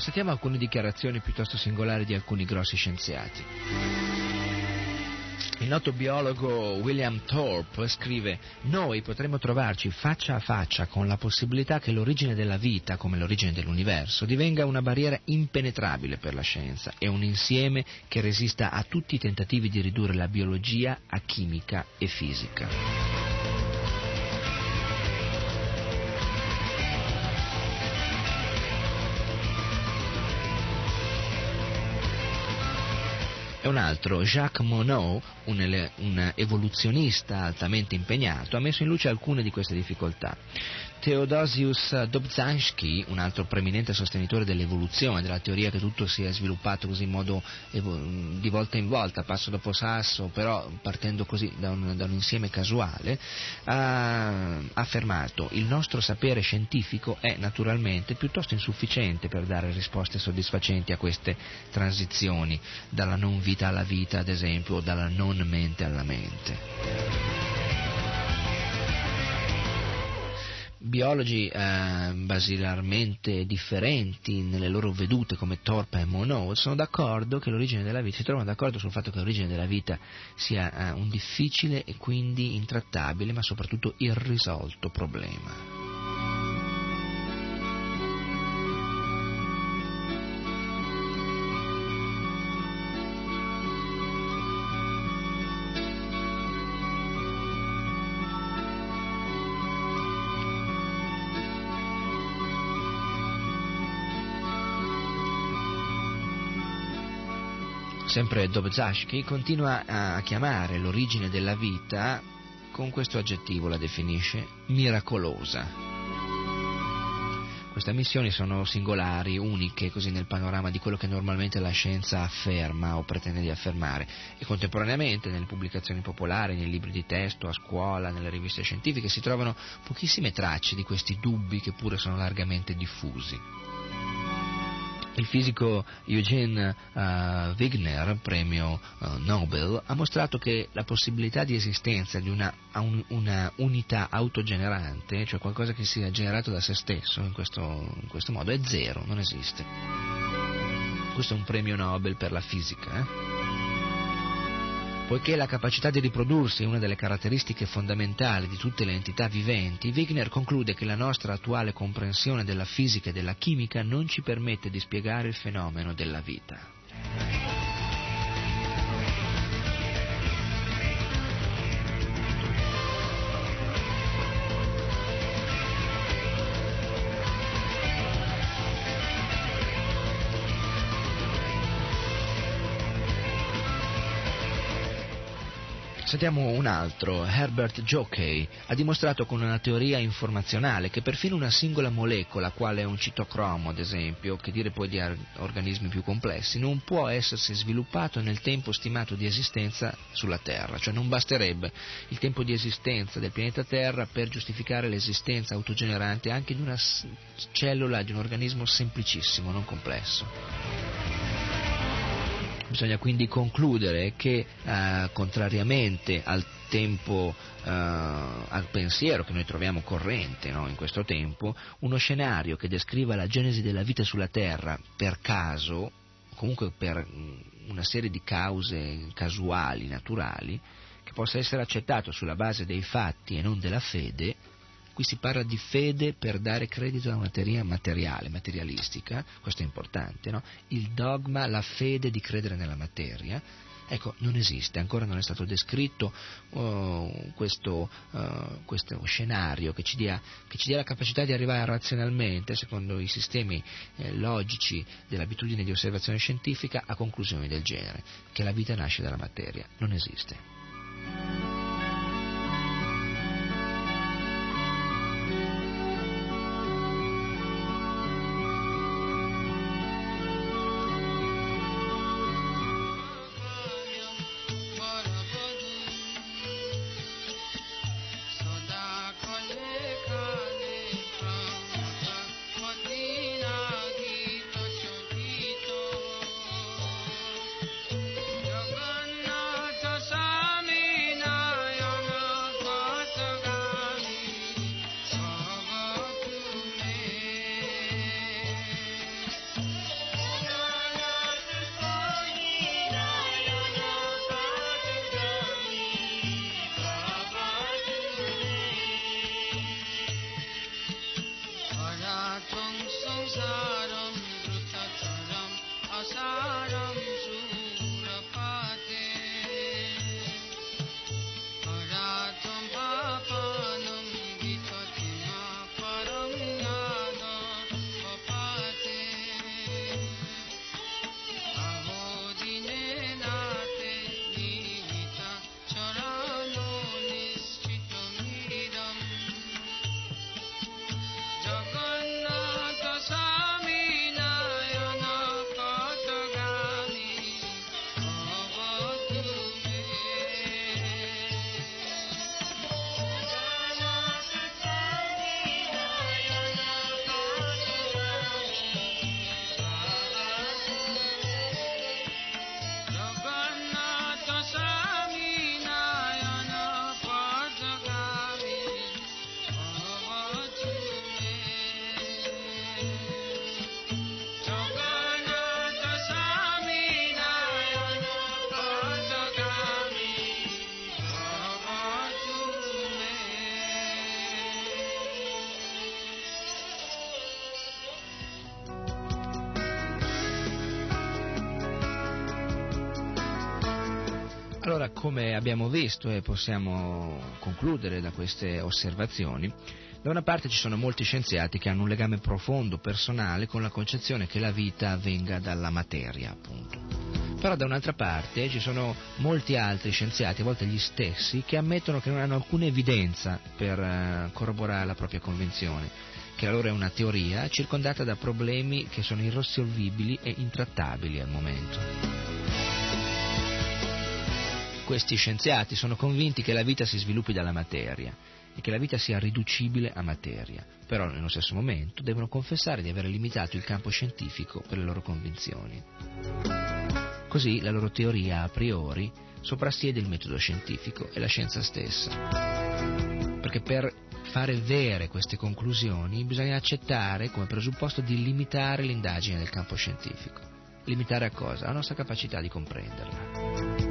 Sentiamo alcune dichiarazioni piuttosto singolari di alcuni grossi scienziati. Il noto biologo William Thorpe scrive Noi potremmo trovarci faccia a faccia con la possibilità che l'origine della vita, come l'origine dell'universo, divenga una barriera impenetrabile per la scienza e un insieme che resista a tutti i tentativi di ridurre la biologia a chimica e fisica. E un altro, Jacques Monod, un, un evoluzionista altamente impegnato, ha messo in luce alcune di queste difficoltà. Theodosius Dobzhansky, un altro preeminente sostenitore dell'evoluzione, della teoria che tutto si è sviluppato così in modo di volta in volta, passo dopo sasso, però partendo così da un, da un insieme casuale, ha affermato il nostro sapere scientifico è naturalmente piuttosto insufficiente per dare risposte soddisfacenti a queste transizioni, dalla non vita alla vita ad esempio, o dalla non mente alla mente. Biologi eh, basilarmente differenti nelle loro vedute come Thorpe e Monod sono d'accordo che l'origine della vita, si trovano d'accordo sul fatto che l'origine della vita sia eh, un difficile e quindi intrattabile ma soprattutto irrisolto problema. Sempre Dobzhansky continua a chiamare l'origine della vita con questo aggettivo la definisce miracolosa. Queste missioni sono singolari, uniche, così nel panorama di quello che normalmente la scienza afferma o pretende di affermare e contemporaneamente nelle pubblicazioni popolari, nei libri di testo, a scuola, nelle riviste scientifiche si trovano pochissime tracce di questi dubbi che pure sono largamente diffusi. Il fisico Eugene uh, Wigner, premio uh, Nobel, ha mostrato che la possibilità di esistenza di una, un, una, unità autogenerante, cioè qualcosa che sia generato da se stesso in questo, in questo modo, è zero, non esiste. Questo è un premio Nobel per la fisica. Eh? Poiché la capacità di riprodursi è una delle caratteristiche fondamentali di tutte le entità viventi, Wigner conclude che la nostra attuale comprensione della fisica e della chimica non ci permette di spiegare il fenomeno della vita. Sentiamo un altro, Herbert Jockey, ha dimostrato con una teoria informazionale che perfino una singola molecola, quale un citocromo ad esempio, che dire poi di organismi più complessi, non può essersi sviluppato nel tempo stimato di esistenza sulla Terra, cioè non basterebbe il tempo di esistenza del pianeta Terra per giustificare l'esistenza autogenerante anche di una cellula, di un organismo semplicissimo, non complesso. Bisogna quindi concludere che, eh, contrariamente al tempo, eh, al pensiero che noi troviamo corrente no, in questo tempo, uno scenario che descriva la genesi della vita sulla Terra per caso, comunque per mm, una serie di cause casuali, naturali, che possa essere accettato sulla base dei fatti e non della fede, Qui si parla di fede per dare credito a una teoria materiale, materialistica, questo è importante, no? Il dogma, la fede di credere nella materia, Ecco, non esiste, ancora non è stato descritto uh, questo, uh, questo, scenario che ci, dia, che ci, dia, la capacità di arrivare razionalmente, secondo i sistemi eh, logici dell'abitudine di osservazione scientifica, a conclusioni del genere, che la vita nasce dalla materia. Non esiste. Come abbiamo visto e possiamo concludere da queste osservazioni, da una parte ci sono molti scienziati che hanno un legame profondo, personale, con la concezione che la vita venga dalla materia, appunto. Però da un'altra parte ci sono molti altri scienziati, a volte gli stessi, che ammettono che non hanno alcuna evidenza per uh, corroborare la propria convinzione, che la loro è una teoria circondata da problemi che sono irrisolvibili e intrattabili al momento. Questi scienziati sono convinti che la vita si sviluppi dalla materia e che la vita sia riducibile a materia, però nello stesso momento devono confessare di aver limitato il campo scientifico per le loro convinzioni. Così la loro teoria a priori soprassiede il metodo scientifico e la scienza stessa. Perché per fare vere queste conclusioni bisogna accettare come presupposto di limitare l'indagine del campo scientifico. Limitare a cosa? La nostra capacità di comprenderla.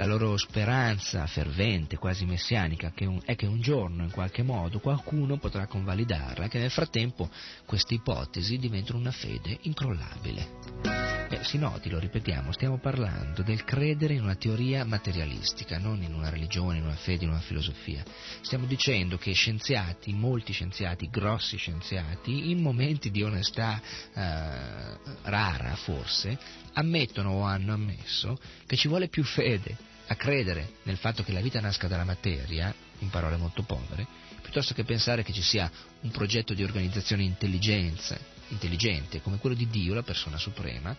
La loro speranza fervente, quasi messianica, che un, è che un giorno, in qualche modo, qualcuno potrà convalidarla che nel frattempo queste ipotesi diventano una fede incrollabile. Eh, si noti, lo ripetiamo, stiamo parlando del credere in una teoria materialistica, non in una religione, in una fede, in una filosofia. Stiamo dicendo che scienziati, molti scienziati, grossi scienziati, in momenti di onestà eh, rara forse, ammettono o hanno ammesso che ci vuole più fede a credere nel fatto che la vita nasca dalla materia, in parole molto povere, piuttosto che pensare che ci sia un progetto di organizzazione intelligente come quello di Dio, la persona suprema,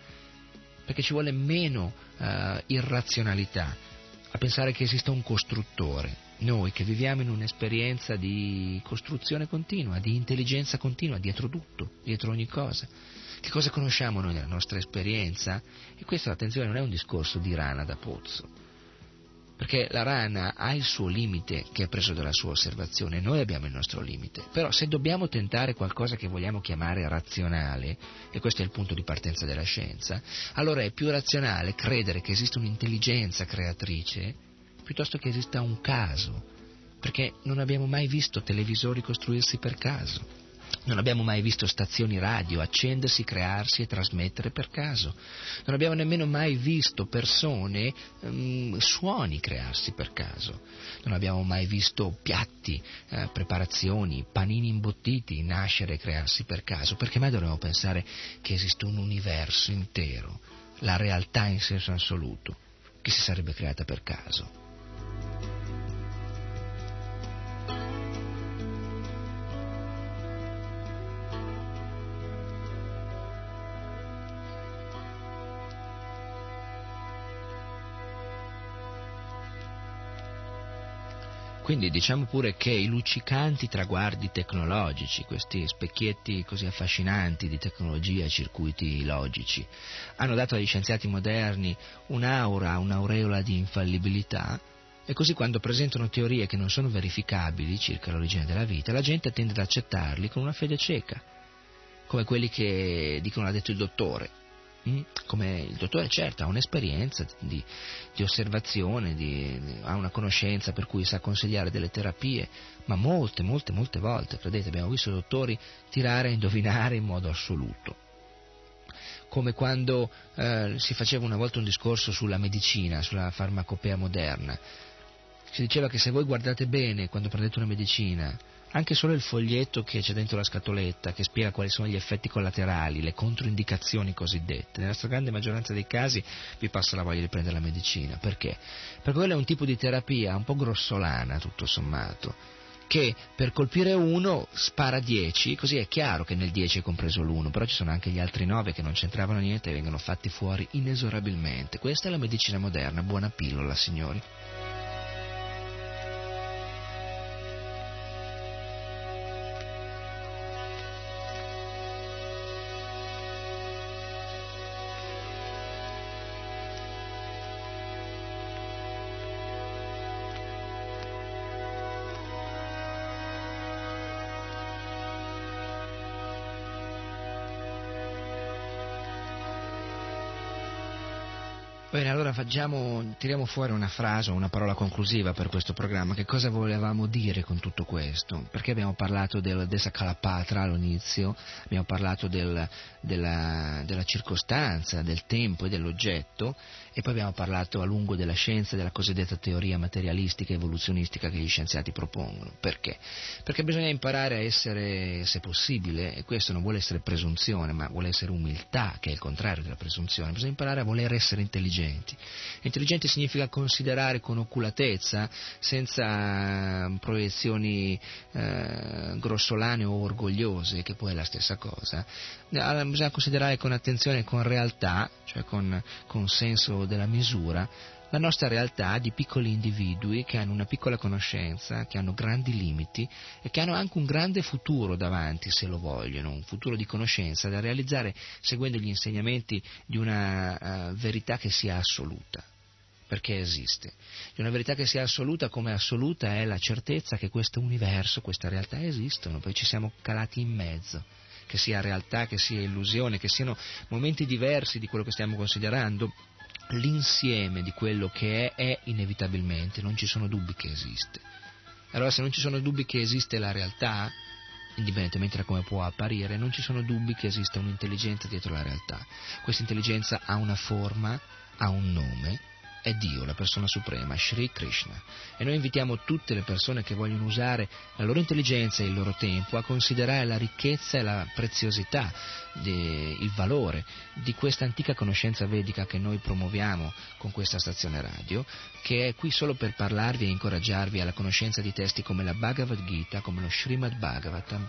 perché ci vuole meno uh, irrazionalità a pensare che esista un costruttore. Noi che viviamo in un'esperienza di costruzione continua, di intelligenza continua, dietro tutto, dietro ogni cosa. Che cosa conosciamo noi nella nostra esperienza? E questo, attenzione, non è un discorso di rana da pozzo, perché la rana ha il suo limite che è preso dalla sua osservazione, noi abbiamo il nostro limite. Però se dobbiamo tentare qualcosa che vogliamo chiamare razionale, e questo è il punto di partenza della scienza, allora è più razionale credere che esista un'intelligenza creatrice piuttosto che esista un caso, perché non abbiamo mai visto televisori costruirsi per caso. Non abbiamo mai visto stazioni radio accendersi, crearsi e trasmettere per caso. Non abbiamo nemmeno mai visto persone, um, suoni crearsi per caso. Non abbiamo mai visto piatti, eh, preparazioni, panini imbottiti nascere e crearsi per caso. Perché mai dovremmo pensare che esiste un universo intero, la realtà in senso assoluto, che si sarebbe creata per caso? Quindi diciamo pure che i luccicanti traguardi tecnologici, questi specchietti così affascinanti di tecnologia e circuiti logici, hanno dato agli scienziati moderni un'aura, un'aureola di infallibilità e così quando presentano teorie che non sono verificabili circa l'origine della vita, la gente tende ad accettarli con una fede cieca, come quelli che dicono l'ha detto il dottore? Come il dottore certo ha un'esperienza di, di osservazione, di, ha una conoscenza per cui sa consigliare delle terapie, ma molte, molte, molte volte, credete, abbiamo visto dottori tirare a indovinare in modo assoluto. Come quando eh, si faceva una volta un discorso sulla medicina, sulla farmacopea moderna. Si diceva che se voi guardate bene quando prendete una medicina, anche solo il foglietto che c'è dentro la scatoletta, che spiega quali sono gli effetti collaterali, le controindicazioni cosiddette, nella stragrande maggioranza dei casi vi passa la voglia di prendere la medicina. Perché? Perché quello è un tipo di terapia un po' grossolana, tutto sommato, che per colpire uno spara 10, così è chiaro che nel 10 è compreso l'1, però ci sono anche gli altri 9 che non c'entravano niente e vengono fatti fuori inesorabilmente. Questa è la medicina moderna, buona pillola, signori. Bene, allora facciamo, tiriamo fuori una frase una parola conclusiva per questo programma. Che cosa volevamo dire con tutto questo? Perché abbiamo parlato del Desakalapatra all'inizio, abbiamo parlato del, della, della circostanza, del tempo e dell'oggetto, e poi abbiamo parlato a lungo della scienza, della cosiddetta teoria materialistica e evoluzionistica che gli scienziati propongono. Perché? Perché bisogna imparare a essere, se possibile, e questo non vuole essere presunzione, ma vuole essere umiltà, che è il contrario della presunzione, bisogna imparare a voler essere intelligenti. Intelligenti. Significa considerare con oculatezza, senza mm, proiezioni eh, grossolane o orgogliose, che poi è la stessa cosa, bisogna considerare con attenzione con realtà, cioè con, con senso della misura, la nostra realtà di piccoli individui che hanno una piccola conoscenza, che hanno grandi limiti e che hanno anche un grande futuro davanti, se lo vogliono, un futuro di conoscenza da realizzare seguendo gli insegnamenti di una uh, verità che sia assoluta perché esiste. Di una verità che sia assoluta, come assoluta è la certezza che questo universo, questa realtà esistono, poi ci siamo calati in mezzo che sia realtà, che sia illusione, che siano momenti diversi di quello che stiamo considerando, l'insieme di quello che è è inevitabilmente, non ci sono dubbi che esiste. Allora se non ci sono dubbi che esiste la realtà, indipendentemente da come può apparire, non ci sono dubbi che esista un'intelligenza dietro la realtà. Questa intelligenza ha una forma, ha un nome è Dio, la persona suprema, Sri Krishna. E noi invitiamo tutte le persone che vogliono usare la loro intelligenza e il loro tempo a considerare la ricchezza e la preziosità, il valore di questa antica conoscenza vedica che noi promuoviamo con questa stazione radio, che è qui solo per parlarvi e incoraggiarvi alla conoscenza di testi come la Bhagavad Gita, come lo Srimad Bhagavatam,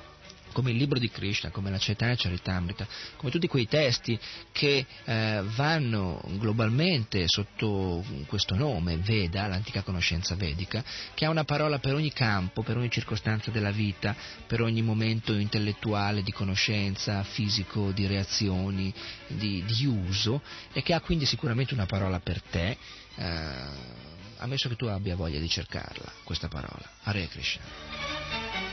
come il libro di Krishna, come la Chaitanya Charitamrita, come tutti quei testi che eh, vanno globalmente sotto questo nome, Veda, l'antica conoscenza vedica, che ha una parola per ogni campo, per ogni circostanza della vita, per ogni momento intellettuale, di conoscenza, fisico, di reazioni, di, di uso, e che ha quindi sicuramente una parola per te, eh, ammesso che tu abbia voglia di cercarla, questa parola. Hare Krishna.